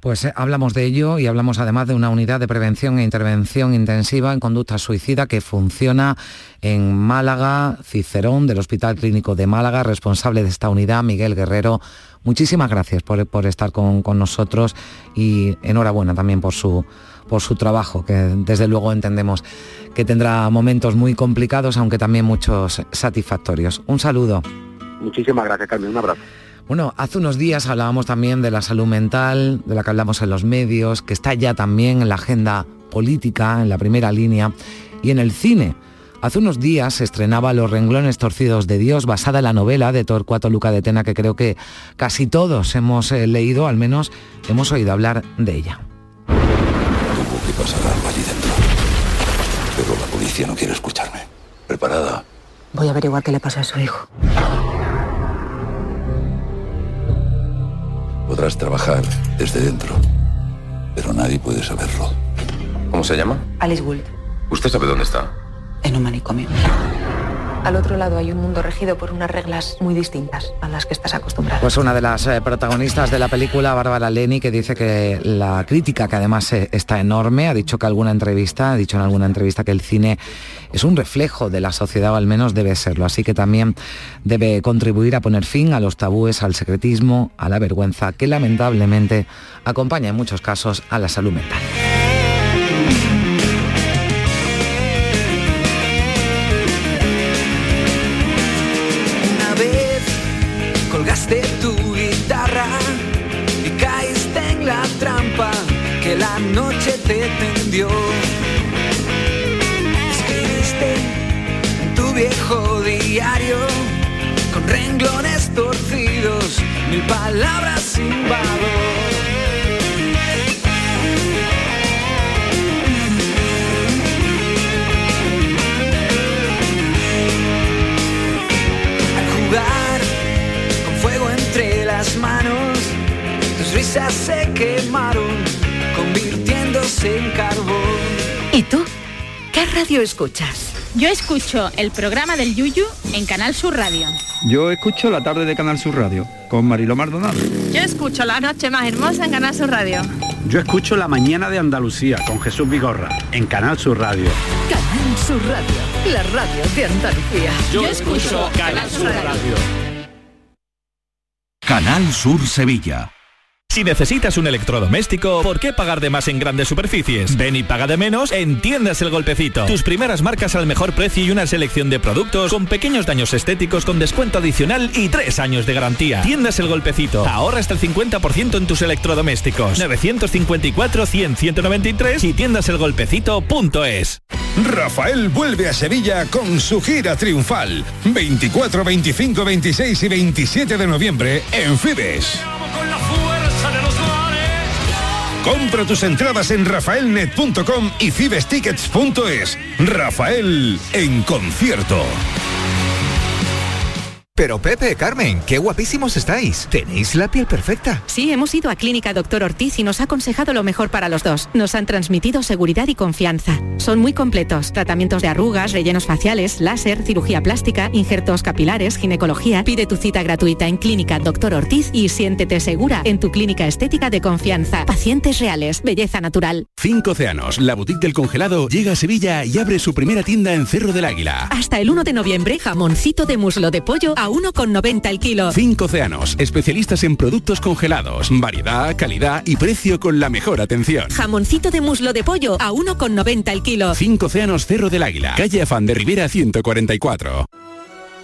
Pues eh, hablamos de ello y hablamos además de una unidad de prevención e intervención intensiva en conducta suicida que funciona en Málaga, Cicerón, del Hospital Clínico de Málaga, responsable de esta unidad, Miguel Guerrero. Muchísimas gracias por, por estar con, con nosotros y enhorabuena también por su por su trabajo, que desde luego entendemos que tendrá momentos muy complicados, aunque también muchos satisfactorios. Un saludo. Muchísimas gracias, Carmen. Un abrazo. Bueno, hace unos días hablábamos también de la salud mental, de la que hablamos en los medios, que está ya también en la agenda política, en la primera línea, y en el cine. Hace unos días se estrenaba Los renglones torcidos de Dios, basada en la novela de Torcuato Luca de Tena, que creo que casi todos hemos eh, leído, al menos hemos oído hablar de ella. ¿Qué pasará algo allí dentro. Pero la policía no quiere escucharme. ¿Preparada? Voy a averiguar qué le pasa a su hijo. Podrás trabajar desde dentro, pero nadie puede saberlo. ¿Cómo se llama? Alice Gould. ¿Usted sabe dónde está? en un manicomio. Al otro lado hay un mundo regido por unas reglas muy distintas a las que estás acostumbrado. Pues una de las eh, protagonistas de la película, Bárbara Leni, que dice que la crítica, que además eh, está enorme, ha dicho que alguna entrevista, ha dicho en alguna entrevista que el cine es un reflejo de la sociedad, o al menos debe serlo. Así que también debe contribuir a poner fin a los tabúes, al secretismo, a la vergüenza, que lamentablemente acompaña en muchos casos a la salud mental. Palabras sin valor. A jugar con fuego entre las manos, tus risas se quemaron, convirtiéndose en carbón. ¿Y tú? ¿Qué radio escuchas? Yo escucho el programa del Yuyu en Canal Sur Radio. Yo escucho la tarde de Canal Sur Radio con Mariló Maldonado. Yo escucho la noche más hermosa en Canal Sur Radio. Yo escucho la mañana de Andalucía con Jesús Vigorra en Canal Sur Radio. Canal Sur Radio, la radio de Andalucía. Yo escucho Canal Sur Radio. Canal Sur Sevilla. Si necesitas un electrodoméstico, ¿por qué pagar de más en grandes superficies? Ven y paga de menos en Tiendas El Golpecito. Tus primeras marcas al mejor precio y una selección de productos con pequeños daños estéticos con descuento adicional y tres años de garantía. Tiendas El Golpecito. Ahorra hasta el 50% en tus electrodomésticos. 954-100-193 y tiendaselgolpecito.es. Rafael vuelve a Sevilla con su gira triunfal. 24, 25, 26 y 27 de noviembre en Fibes. Compra tus entradas en rafaelnet.com y fibestickets.es. Rafael en concierto. Pero Pepe, Carmen, qué guapísimos estáis. Tenéis la piel perfecta. Sí, hemos ido a Clínica Doctor Ortiz y nos ha aconsejado lo mejor para los dos. Nos han transmitido seguridad y confianza. Son muy completos. Tratamientos de arrugas, rellenos faciales, láser, cirugía plástica, injertos capilares, ginecología. Pide tu cita gratuita en Clínica Doctor Ortiz y siéntete segura en tu clínica estética de confianza. Pacientes reales, belleza natural. Cinco Océanos, la boutique del congelado, llega a Sevilla y abre su primera tienda en Cerro del Águila. Hasta el 1 de noviembre, jamoncito de muslo de pollo a 1,90 el kilo. Cinco Océanos, especialistas en productos congelados, variedad, calidad y precio con la mejor atención. Jamoncito de muslo de pollo a 1,90 el kilo. Cinco Océanos Cerro del Águila, calle Afán de Rivera 144.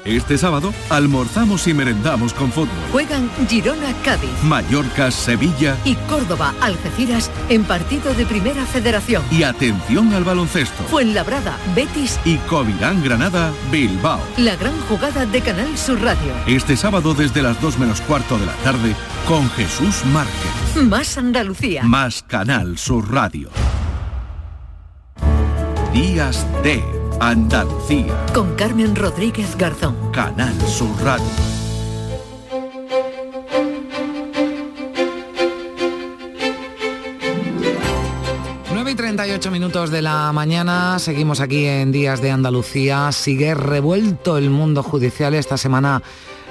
Este sábado almorzamos y merendamos con fútbol. Juegan Girona Cádiz Mallorca, Sevilla y Córdoba Algeciras en partido de Primera Federación. y atención al baloncesto. Fuenlabrada Betis, Y Covirán Granada, Bilbao. la gran jugada de Canal Sur Radio. Este sábado desde las 2 menos cuarto de la tarde con Jesús Márquez. Más Andalucía. Más Canal Sur Radio. Días de Andalucía. Con Carmen Rodríguez Garzón. Canal Sur Radio. y 38 minutos de la mañana, seguimos aquí en Días de Andalucía, sigue revuelto el mundo judicial esta semana.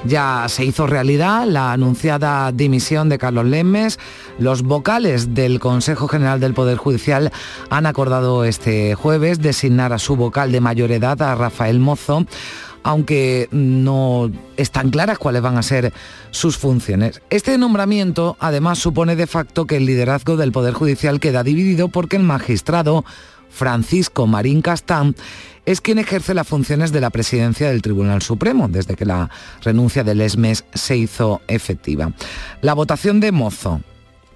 Ya se hizo realidad la anunciada dimisión de Carlos Lemes. Los vocales del Consejo General del Poder Judicial han acordado este jueves designar a su vocal de mayor edad, a Rafael Mozo, aunque no están claras cuáles van a ser sus funciones. Este nombramiento además supone de facto que el liderazgo del Poder Judicial queda dividido porque el magistrado Francisco Marín Castán es quien ejerce las funciones de la presidencia del Tribunal Supremo desde que la renuncia del ESMES se hizo efectiva. La votación de Mozo,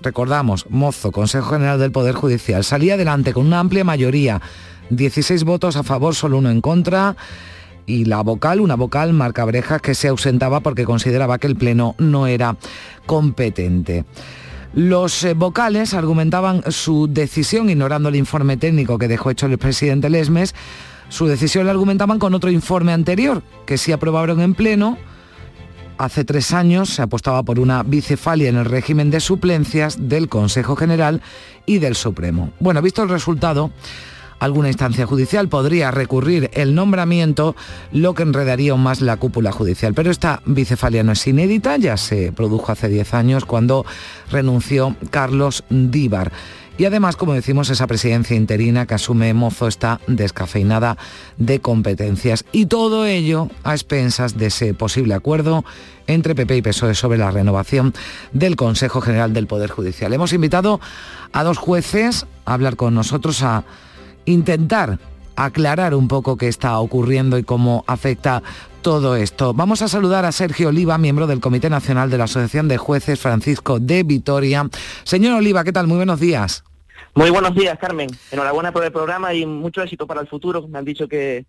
recordamos, Mozo, Consejo General del Poder Judicial, salía adelante con una amplia mayoría, 16 votos a favor, solo uno en contra y la vocal, una vocal, Marca Brejas, que se ausentaba porque consideraba que el Pleno no era competente. Los eh, vocales argumentaban su decisión, ignorando el informe técnico que dejó hecho el presidente Lesmes, su decisión la argumentaban con otro informe anterior, que sí aprobaron en Pleno. Hace tres años se apostaba por una bicefalia en el régimen de suplencias del Consejo General y del Supremo. Bueno, visto el resultado, alguna instancia judicial, podría recurrir el nombramiento, lo que enredaría aún más la cúpula judicial. Pero esta bicefalia no es inédita, ya se produjo hace 10 años cuando renunció Carlos Díbar. Y además, como decimos, esa presidencia interina que asume Mozo está descafeinada de competencias. Y todo ello a expensas de ese posible acuerdo entre PP y PSOE sobre la renovación del Consejo General del Poder Judicial. Hemos invitado a dos jueces a hablar con nosotros, a intentar aclarar un poco qué está ocurriendo y cómo afecta todo esto. Vamos a saludar a Sergio Oliva, miembro del Comité Nacional de la Asociación de Jueces Francisco de Vitoria. Señor Oliva, ¿qué tal? Muy buenos días. Muy buenos días, Carmen. Enhorabuena por el programa y mucho éxito para el futuro. Me han dicho que...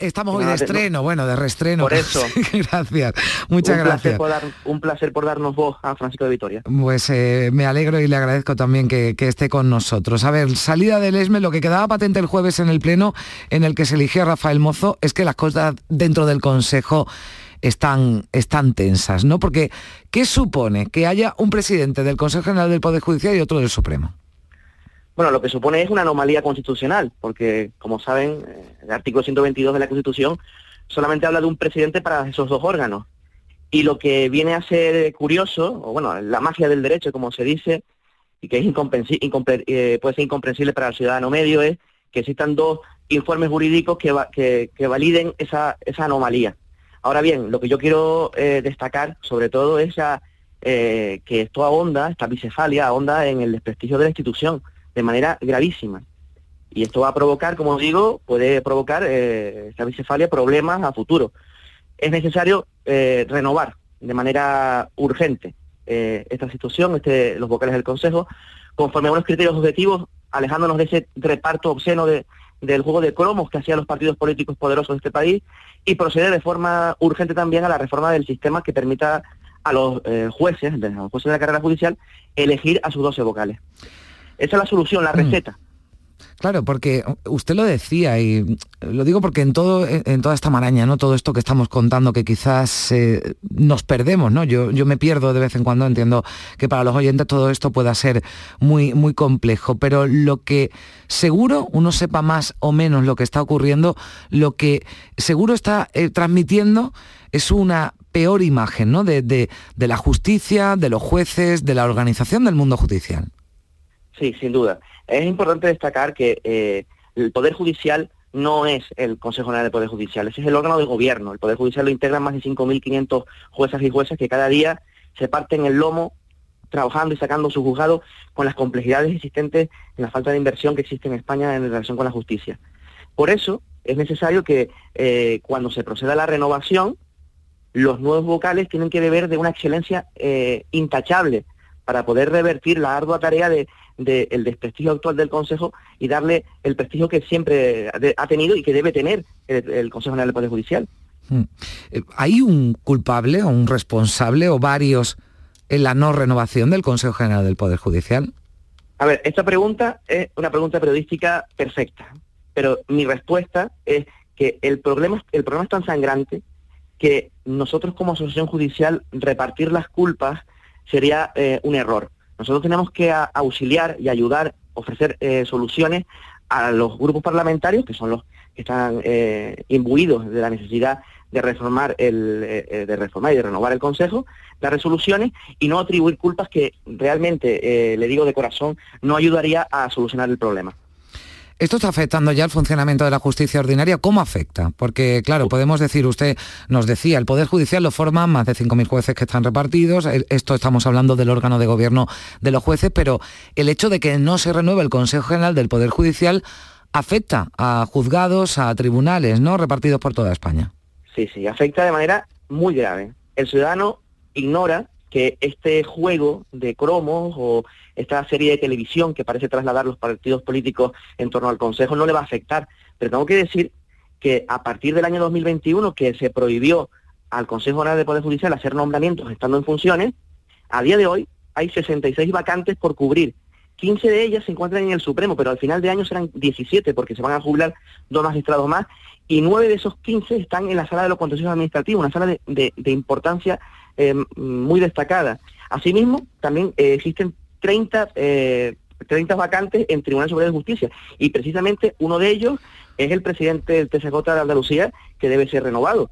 Estamos hoy de estreno, bueno, de reestreno. Por eso. (laughs) gracias, muchas un gracias. Placer un placer por darnos voz a Francisco de Vitoria. Pues eh, me alegro y le agradezco también que, que, esté con nosotros. A ver, salida del ESME, lo que quedaba patente el jueves en el Pleno en el que se eligió a Rafael Mozo es que las cosas dentro del Consejo están, están tensas, ¿no? Porque, ¿qué supone que haya un presidente del Consejo General del Poder Judicial y otro del Supremo? Bueno, lo que supone es una anomalía constitucional, porque, como saben, el artículo 122 de la Constitución solamente habla de un presidente para esos dos órganos. Y lo que viene a ser curioso, o bueno, la magia del derecho, como se dice, y que es eh, puede ser incomprensible para el ciudadano medio, es que existan dos informes jurídicos que, que, que validen esa, esa, anomalía. Ahora bien, lo que yo quiero eh, destacar, sobre todo, es eh, que esto ahonda, esta bicefalia ahonda en el desprestigio de la institución de manera gravísima. Y esto va a provocar, como digo, puede provocar eh, esta bicefalia problemas a futuro. Es necesario eh, renovar de manera urgente eh, esta situación, este, los vocales del Consejo, conforme a unos criterios objetivos, alejándonos de ese reparto obsceno de, del juego de cromos que hacían los partidos políticos poderosos de este país y proceder de forma urgente también a la reforma del sistema que permita a los eh, jueces, a los jueces de la carrera judicial, elegir a sus 12 vocales. Esa es la solución, la receta. Claro, porque usted lo decía y lo digo porque en todo en toda esta maraña, ¿no? Todo esto que estamos contando que quizás eh, nos perdemos, ¿no? Yo, yo me pierdo de vez en cuando, entiendo que para los oyentes todo esto pueda ser muy muy complejo, pero lo que seguro uno sepa más o menos lo que está ocurriendo, lo que seguro está eh, transmitiendo es una peor imagen, ¿no? De, de, de la justicia, de los jueces, de la organización del mundo judicial. Sí, sin duda. Es importante destacar que eh, el Poder Judicial no es el Consejo General del Poder Judicial, ese es el órgano de gobierno. El Poder Judicial lo integran más de 5.500 juezas y jueces que cada día se parten el lomo trabajando y sacando su juzgado con las complejidades existentes en la falta de inversión que existe en España en relación con la justicia. Por eso es necesario que eh, cuando se proceda a la renovación, los nuevos vocales tienen que beber de una excelencia eh, intachable para poder revertir la ardua tarea de del desprestigio actual del Consejo y darle el prestigio que siempre ha tenido y que debe tener el, Consejo General del Poder Judicial. Hmm. Eh, ¿Hay un culpable o un responsable o varios en la no renovación del Consejo General del Poder Judicial? A ver, esta pregunta es una pregunta periodística perfecta, pero mi respuesta es que el problema, el problema es tan sangrante que nosotros como asociación judicial repartir las culpas sería eh, un error. Nosotros tenemos que auxiliar y ayudar, ofrecer eh, soluciones a los grupos parlamentarios, que son los que están eh, imbuidos de la necesidad de reformar el, eh, de reformar y de renovar el Consejo, las resoluciones y no atribuir culpas que realmente, le digo de corazón, no ayudaría a solucionar el problema. ¿Esto está afectando ya el funcionamiento de la justicia ordinaria? ¿Cómo afecta? Porque, claro, podemos decir, usted nos decía, el Poder Judicial lo forman más de 5.000 jueces que están repartidos, esto estamos hablando del órgano de gobierno de los jueces, pero el hecho de que no se renueve el Consejo General del Poder Judicial afecta a juzgados, a tribunales, ¿no? Repartidos por toda España. Sí, sí, afecta de manera muy grave. El ciudadano ignora que este juego de cromos o esta serie de televisión que parece trasladar los partidos políticos en torno al Consejo no le va a afectar. Pero tengo que decir que a partir del año 2021, que se prohibió al Consejo General de Poder Judicial hacer nombramientos estando en funciones, a día de hoy hay 66 vacantes por cubrir. 15 de ellas se encuentran en el Supremo, pero al final de año serán 17 porque se van a jubilar dos magistrados más y nueve de esos 15 están en la sala de los contenciosos administrativos, una sala de, de importancia eh, muy destacada. Asimismo, también eh, existen 30 eh, 30 vacantes en Tribunal Superior de Justicia. Y precisamente uno de ellos es el presidente del de Andalucía, que debe ser renovado.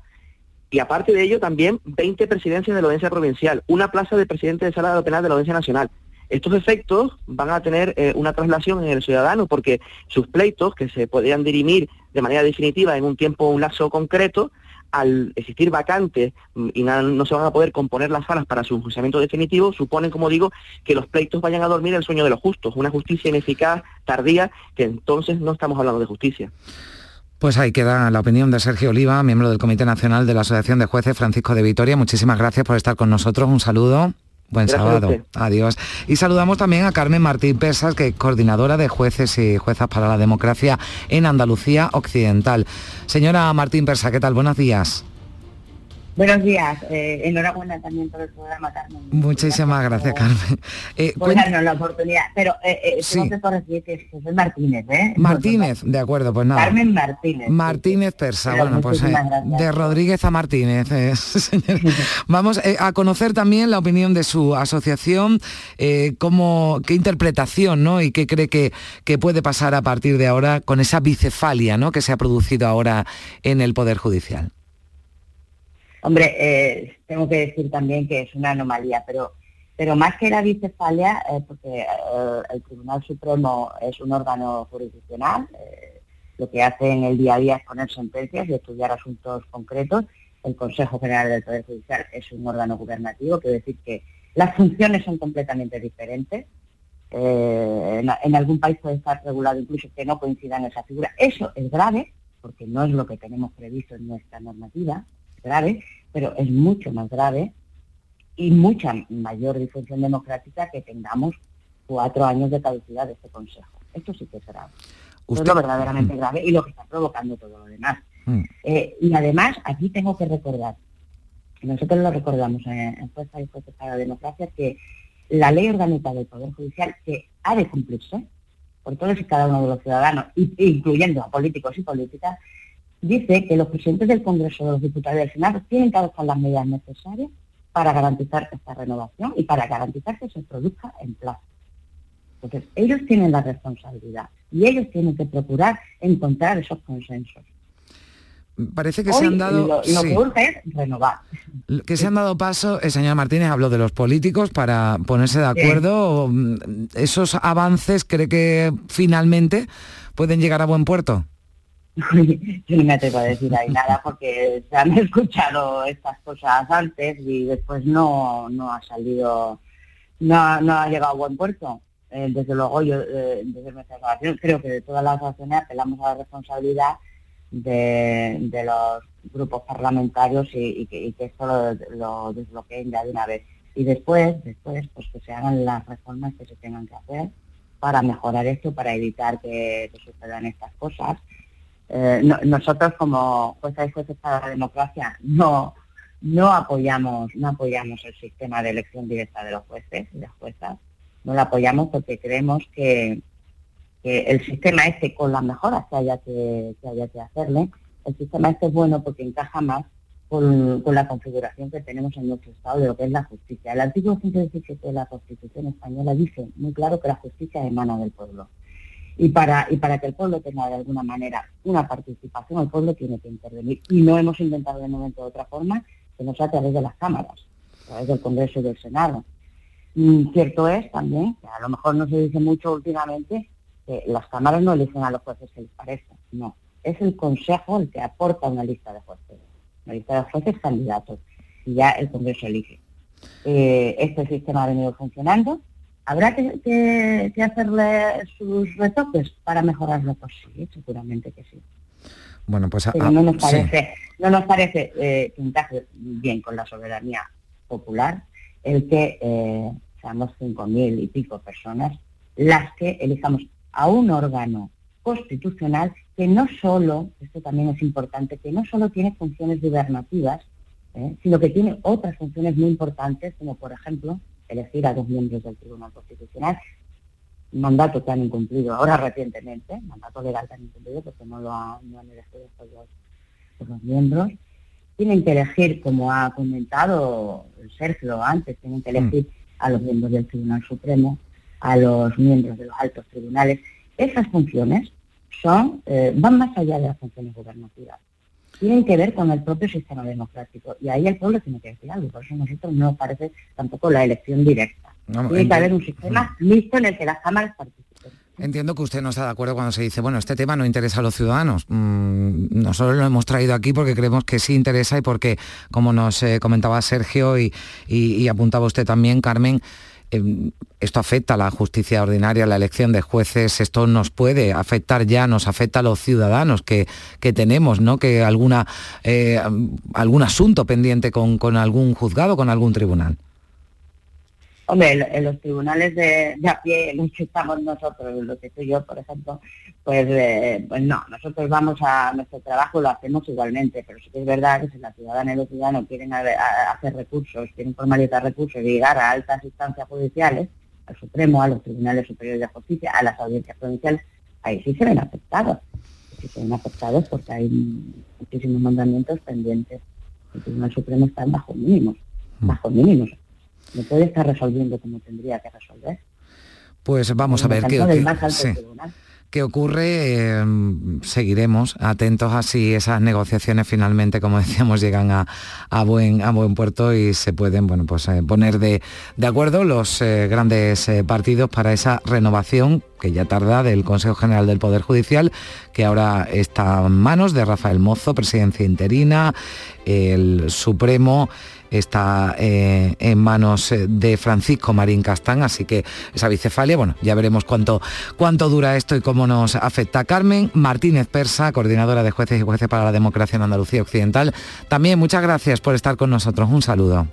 Y aparte de ello, también 20 presidencias de la audiencia provincial, una plaza de presidente de sala de lo penal de la audiencia nacional. Estos efectos van a tener eh, una traslación en el ciudadano porque sus pleitos, que se podrían dirimir de manera definitiva en un tiempo, un lazo concreto, al existir vacantes mm, y no se van a poder componer las salas para su juzgamiento definitivo, suponen, como digo, que los pleitos vayan a dormir el sueño de los justos, una justicia ineficaz, tardía, que entonces no estamos hablando de justicia. Pues ahí queda la opinión de Sergio Oliva, miembro del Comité Nacional de la Asociación de Jueces Francisco de Vitoria. Muchísimas gracias por estar con nosotros. Un saludo. Buen sábado. Adiós. Y saludamos también a Carmen Martín Persas, que es coordinadora de jueces y juezas para la democracia en Andalucía Occidental. Señora Martín Persa, ¿qué tal? Buenos días. Buenos días, eh, enhorabuena también por el programa, Carmen. Muchísimas gracias, Carmen. Eh, por darnos la oportunidad, pero eh, eh sí. tengo que que es Martínez, ¿eh? Martínez, de acuerdo, pues nada. Carmen Martínez. Martínez Persa, bueno, pues eh, de Rodríguez a Martínez. (laughs) Vamos a conocer también la opinión de su asociación, cómo, qué interpretación, ¿no? Y qué cree que, que puede pasar a partir de ahora con esa bicefalia, ¿no? Que se ha producido ahora en el Poder Judicial. Hombre, eh, tengo que decir también que es una anomalía, pero, pero más que la bicefalia, eh, porque eh, el Tribunal Supremo es un órgano jurisdiccional, lo que hace en el día a día es poner sentencias y estudiar asuntos concretos. El Consejo General del Poder Judicial es un órgano gubernativo, quiere decir que las funciones son completamente diferentes. en, en, algún país puede estar regulado incluso que no coincidan esa figura. Eso es grave, porque no es lo que tenemos previsto en nuestra normativa grave, pero es mucho más grave y mucha mayor disfunción democrática que tengamos cuatro años de caducidad de este Consejo. Esto sí que es grave. es lo verdaderamente mm. grave y lo que está provocando todo lo demás. Mm. Eh, y además, aquí tengo que recordar, nosotros lo recordamos en, Fuerza y Fuerza para la Democracia, que la ley orgánica del Poder Judicial, que ha de cumplirse por todos y cada uno de los ciudadanos, incluyendo a políticos y políticas, dice que los presidentes del Congreso, de los diputados y del Senado tienen que adoptar las medidas necesarias para garantizar esta renovación y para garantizar que se produzca en plazo. Entonces, ellos tienen la responsabilidad y ellos tienen que procurar encontrar esos consensos. Parece que se han dado... Lo, que urge es renovar. Que se han dado paso, el señor Martínez habló de los políticos para ponerse de acuerdo. ¿Esos avances cree que finalmente pueden llegar a buen puerto? (laughs) yo no me atrevo a decir ahí nada porque se han (laughs) escuchado estas cosas antes y después no, no ha salido, no, no ha llegado a buen puerto. Eh, desde luego yo, eh, desde nuestra relación, creo que de todas las acciones apelamos a la responsabilidad de, los grupos parlamentarios y, que, esto lo, lo, desbloqueen ya de una vez. Y después, después, pues que se hagan las reformas que se tengan que hacer para mejorar esto, para evitar que sucedan estas cosas eh, nosotros como jueces y jueces para la democracia no, no apoyamos, no apoyamos el sistema de elección directa de los jueces y las juezas, no lo apoyamos porque creemos que, el sistema este, con las mejoras que haya que, haya que hacerle, el sistema este es bueno porque encaja más con, con, la configuración que tenemos en nuestro Estado de lo que es la justicia. El artículo 117 de la Constitución española dice muy claro que la justicia emana del pueblo. Y para, y para que el pueblo tenga de alguna manera una participación, el pueblo tiene que intervenir. Y no hemos intentado de momento de otra forma que no sea a través de las cámaras, a través del Congreso y del Senado. Mm, cierto es también, que a lo mejor no se dice mucho últimamente, que las cámaras no eligen a los jueces que les. No, es el Consejo el que aporta una lista de jueces, una lista de jueces candidatos, y ya el Congreso elige. Eh, este sistema ha venido funcionando ¿Habrá que, hacerle sus retoques para mejorarlo? Pues sí, seguramente que sí. Bueno, pues Pero no nos parece, no nos parece eh, que encaje bien con la soberanía popular el que eh, seamos cinco mil y pico personas las que elijamos a un órgano constitucional que no solo, esto también es importante, que no solo tiene funciones gubernativas, eh, sino que tiene otras funciones muy importantes, como por ejemplo elegir a dos miembros del Tribunal Constitucional, mandato que han incumplido ahora recientemente, mandato legal que han incumplido porque no lo han, elegido estos dos, miembros. Tienen que elegir, como ha comentado Sergio antes, tienen que elegir a los miembros del Tribunal Supremo, a los miembros de los altos tribunales, esas funciones son, eh, van más allá de las funciones gubernativas. Tienen que ver con el propio sistema democrático y ahí el pueblo tiene que decir algo. Por eso a nosotros no nos parece tampoco la elección directa. tiene que haber un sistema mixto en el que las cámaras participen. Entiendo que usted no está de acuerdo cuando se dice, bueno, este tema no interesa a los ciudadanos. Mm, nosotros lo hemos traído aquí porque creemos que sí interesa y porque, como nos eh, comentaba Sergio y, y apuntaba usted también, Carmen, esto afecta a la justicia ordinaria, la elección de jueces, esto nos puede afectar ya, nos afecta a los ciudadanos que, tenemos, ¿no? Que alguna, eh, algún asunto pendiente con, con algún juzgado, con algún tribunal. Hombre, en los tribunales de, a pie, los que estamos nosotros, lo que soy yo, por ejemplo, pues, eh, pues no, nosotros vamos a nuestro trabajo, lo hacemos igualmente, pero sí que es verdad que si la ciudadana y los ciudadanos quieren hacer recursos, quieren formalizar recursos y llegar a altas instancias judiciales, al Supremo, a los tribunales superiores de justicia, a las audiencias provinciales, ahí sí se ven afectados. Sí se ven afectados porque hay muchísimos mandamientos pendientes. El Tribunal Supremo está bajo mínimos, mm. bajo mínimos no puede estar resolviendo como tendría que resolver. Pues vamos a ver qué, qué, ocurre. Em, seguiremos atentos a si esas negociaciones finalmente, como (laughs) decíamos, llegan a, buen, a buen puerto y se pueden bueno, pues, eh, poner de, acuerdo los eh, grandes eh, partidos para esa renovación que ya tarda del Consejo General del Poder Judicial, que ahora está en manos de Rafael Mozo, presidencia interina, el Supremo está eh, en manos eh, de Francisco Marín Castán, así que esa bicefalia, bueno, ya veremos cuánto, cuánto dura esto y cómo nos afecta. Carmen Martínez Persa, coordinadora de jueces y jueces para la democracia en Andalucía Occidental, también muchas gracias por estar con nosotros. Un saludo.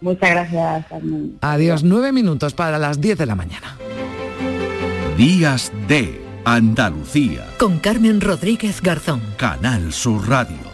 Muchas gracias, Carmen. Adiós, nueve minutos para las diez de la mañana. Días de Andalucía. Con Carmen Rodríguez Garzón. Canal Sur Radio.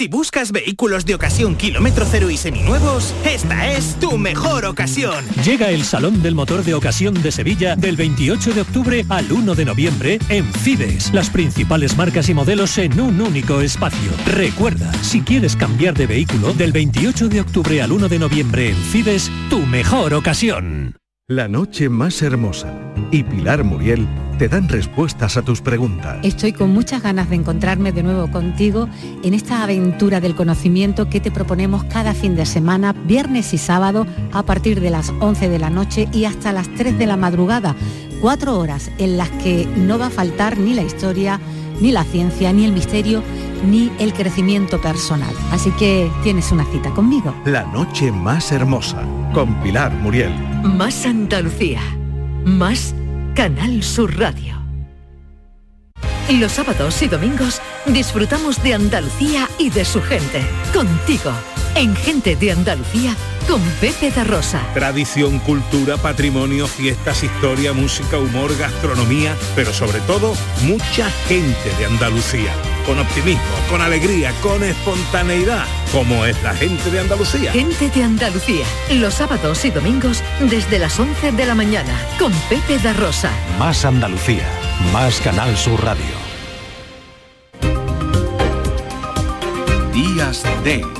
Si buscas vehículos de ocasión kilómetro cero y seminuevos, esta es tu mejor ocasión. Llega el Salón del Motor de Ocasión de Sevilla del 28 de octubre al 1 de noviembre en Fides. Las principales marcas y modelos en un único espacio. Recuerda, si quieres cambiar de vehículo, del 28 de octubre al 1 de noviembre en Fides, tu mejor ocasión. La noche más hermosa y Pilar Muriel te dan respuestas a tus preguntas. Estoy con muchas ganas de encontrarme de nuevo contigo en esta aventura del conocimiento que te proponemos cada fin de semana, viernes y sábado, a partir de las 11 de la noche y hasta las 3 de la madrugada. Cuatro horas en las que no va a faltar ni la historia, ni la ciencia, ni el misterio, ni el crecimiento personal. Así que tienes una cita conmigo. La noche más hermosa, con Pilar Muriel. Más Andalucía, más Canal Sur Radio. Los sábados y domingos disfrutamos de Andalucía y de su gente. Contigo, en Gente de Andalucía con Pepe da Rosa. Tradición, cultura, patrimonio, fiestas, historia, música, humor, gastronomía, pero sobre todo mucha gente de Andalucía. Con optimismo, con alegría, con espontaneidad, como es la gente de Andalucía. Gente de Andalucía, los sábados y domingos desde las 11 de la mañana, con Pepe da Rosa. Más Andalucía, más Canal Sur Radio. Días de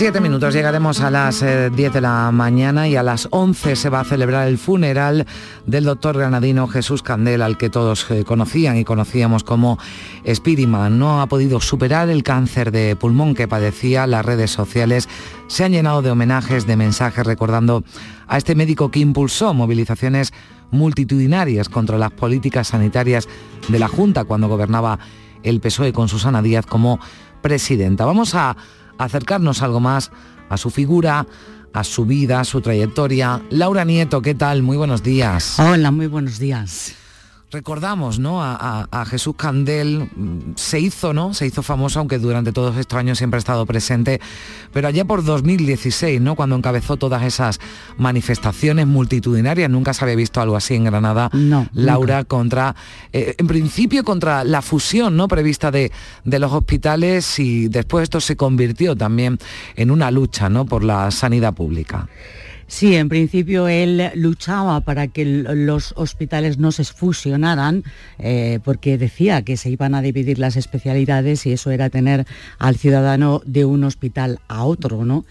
En siete minutos llegaremos a las 10 eh, de la mañana y a las 11 se va a celebrar el funeral del doctor granadino Jesús Candel, al que todos eh, conocían y conocíamos como Spiriman. No ha podido superar el cáncer de pulmón que padecía. Las redes sociales se han llenado de homenajes, de mensajes recordando a este médico que impulsó movilizaciones multitudinarias contra las políticas sanitarias de la Junta cuando gobernaba el PSOE con Susana Díaz como presidenta. Vamos a acercarnos algo más a su figura, a su vida, a su trayectoria. Laura Nieto, ¿qué tal? Muy buenos días. Hola, muy buenos días. Recordamos ¿no? A, a, Jesús Candel, mm, se hizo, ¿no? Se hizo famoso, aunque durante todos estos años siempre ha estado presente, pero allá por 2016, ¿no? Cuando encabezó todas esas manifestaciones multitudinarias, nunca se había visto algo así en Granada, Laura, contra, eh, en principio contra la fusión ¿no? prevista de, de, los hospitales y después esto se convirtió también en una lucha ¿no? por la sanidad pública. Sí, en principio él luchaba para que los hospitales no se fusionaran, eh, porque decía que se iban a dividir las especialidades y eso era tener al ciudadano de un hospital a otro, ¿no?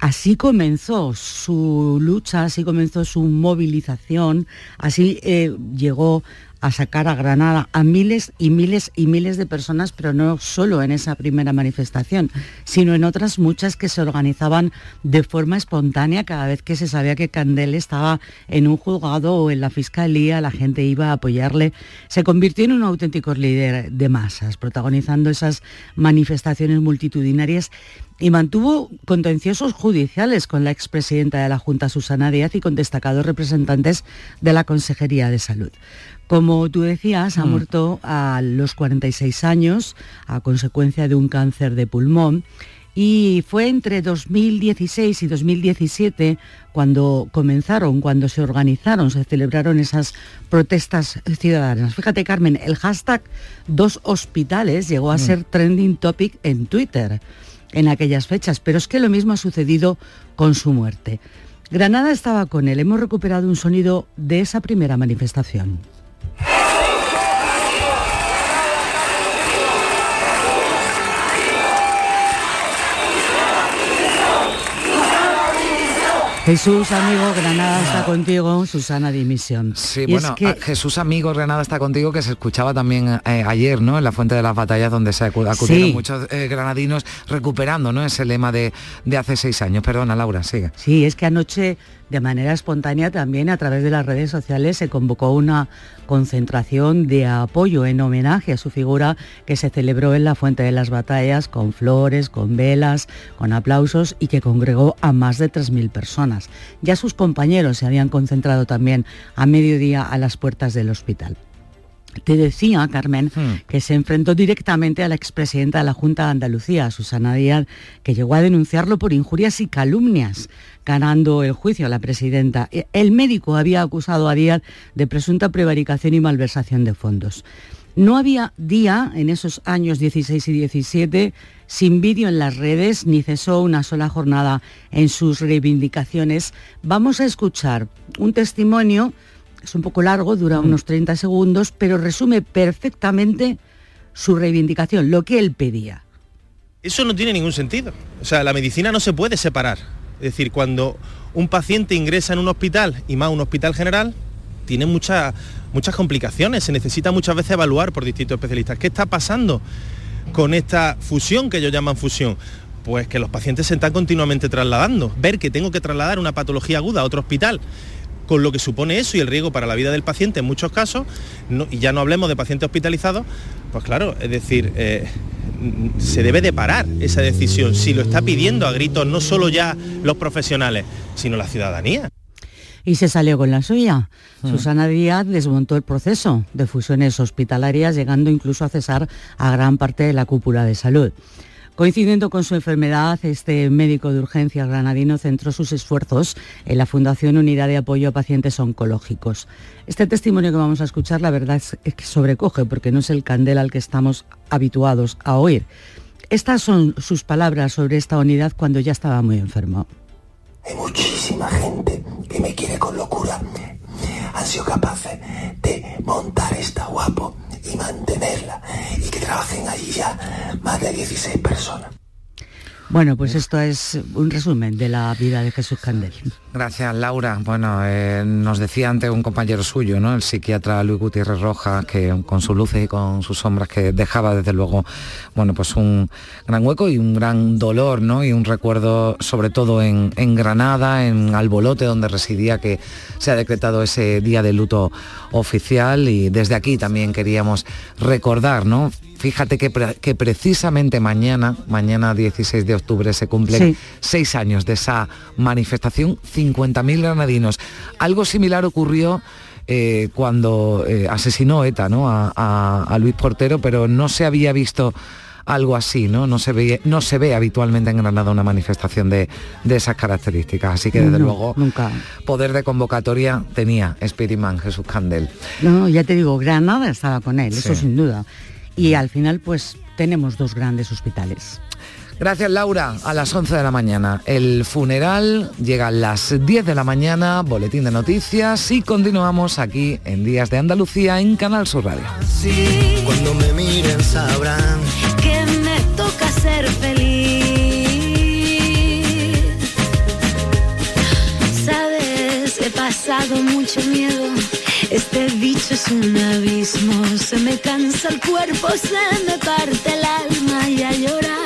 Así comenzó su lucha, así comenzó su movilización, así eh, llegó a sacar a Granada a miles y miles y miles de personas, pero no solo en esa primera manifestación, sino en otras muchas que se organizaban de forma espontánea cada vez que se sabía que Candel estaba en un juzgado o en la fiscalía, la gente iba a apoyarle. Se convirtió en un auténtico líder de masas, protagonizando esas manifestaciones multitudinarias y mantuvo contenciosos judiciales con la expresidenta de la Junta, Susana Díaz, y con destacados representantes de la Consejería de Salud. Como tú decías, ha mm. muerto a los 46 años a consecuencia de un cáncer de pulmón y fue entre 2016 y 2017 cuando comenzaron, cuando se organizaron, se celebraron esas protestas ciudadanas. Fíjate, Carmen, el hashtag dos hospitales llegó a mm. ser trending topic en Twitter en aquellas fechas, pero es que lo mismo ha sucedido con su muerte. Granada estaba con él, hemos recuperado un sonido de esa primera manifestación. Jesús, amigo, Granada está contigo, Susana Dimisión. Sí, bueno, Jesús, amigo, Granada está contigo, que se escuchaba también eh, ayer, ¿no? En la Fuente de las Batallas, donde se acudieron muchos eh, granadinos recuperando, ¿no? Ese lema de, de hace seis años. Perdona, Laura, sigue. Sí, es que anoche de manera espontánea también a través de las redes sociales se convocó una concentración de apoyo en homenaje a su figura que se celebró en la Fuente de las Batallas con flores, con velas, con aplausos y que congregó a más de 3.000 personas. Ya sus compañeros se habían concentrado también a mediodía a las puertas del hospital. Te decía, Carmen, hmm. que se enfrentó directamente a la expresidenta de la Junta de Andalucía, Susana Díaz, que llegó a denunciarlo por injurias y calumnias, ganando el juicio a la presidenta. E, el médico había acusado a Díaz de presunta prevaricación y malversación de fondos. No había día en esos años 16 y 17 sin vídeo en las redes, ni cesó una sola jornada en sus reivindicaciones. Vamos a escuchar un testimonio es un poco largo, dura unos 30 segundos, pero resume perfectamente su reivindicación, lo que él pedía. Eso no tiene ningún sentido. O sea, la medicina no se puede separar. Es decir, cuando un paciente ingresa en un hospital, y más un hospital general, tiene muchas muchas complicaciones, se necesita muchas veces evaluar por distintos especialistas. ¿Qué está pasando con esta fusión que ellos llaman fusión? Pues que los pacientes se están continuamente trasladando. Ver que tengo que trasladar una patología aguda a otro hospital con lo que supone eso y el riesgo para la vida del paciente en muchos casos, y ya no hablemos de pacientes hospitalizados, pues claro, es decir, eh, se debe de parar esa decisión, si lo está pidiendo a gritos no solo ya los profesionales, sino la ciudadanía. Y se salió con la suya. Hmm. Susana Díaz desmontó el proceso de fusiones hospitalarias, llegando incluso a cesar a gran parte de la cúpula de salud. Coincidiendo con su enfermedad, este médico de urgencia granadino centró sus esfuerzos en la Fundación Unidad de Apoyo a Pacientes Oncológicos. Este testimonio que vamos a escuchar, la verdad es que sobrecoge porque no es el candel al que estamos habituados a oír. Estas son sus palabras sobre esta unidad cuando ya estaba muy enfermo. Hay muchísima gente que me quiere con locura. Han sido capaces de montar esta guapo y mantenerla y que trabajen allí ya más de 16 personas. Bueno, pues esto es un resumen de la vida de Jesús Candel. Gracias, Laura. Bueno, eh, nos decía antes un compañero suyo, ¿no? El psiquiatra Luis Gutiérrez Rojas, que con sus luces y con sus sombras, que dejaba desde luego, bueno, pues un gran hueco y un gran dolor, ¿no? Y un recuerdo, sobre todo en, en Granada, en Albolote, donde residía, que se ha decretado ese día de luto oficial. Y desde aquí también queríamos recordar, ¿no? Fíjate que, precisamente mañana, mañana 16 de octubre, se cumplen seis años de esa manifestación, 50.000 granadinos. Algo similar ocurrió eh, cuando eh, asesinó ETA ¿no? a, a Luis Portero, pero no se había visto algo así, ¿no? No se ve, no se ve habitualmente en Granada una manifestación de, de esas características. Así que desde No, luego nunca. poder de convocatoria tenía Spiritman Jesús Candel. No, ya te digo, Granada estaba con él, eso sin duda. Y al final, pues tenemos dos grandes hospitales. Gracias Laura, a las 11 de la mañana. El funeral llega a las 10 de la mañana, boletín de noticias y continuamos aquí en Días de Andalucía en Canal Sur Radio. Cuando me miren sabrán que me toca ser feliz. Sabes, he pasado mucho miedo. Este bicho es un abismo. Se me cansa el cuerpo, se me parte el alma y a llorar.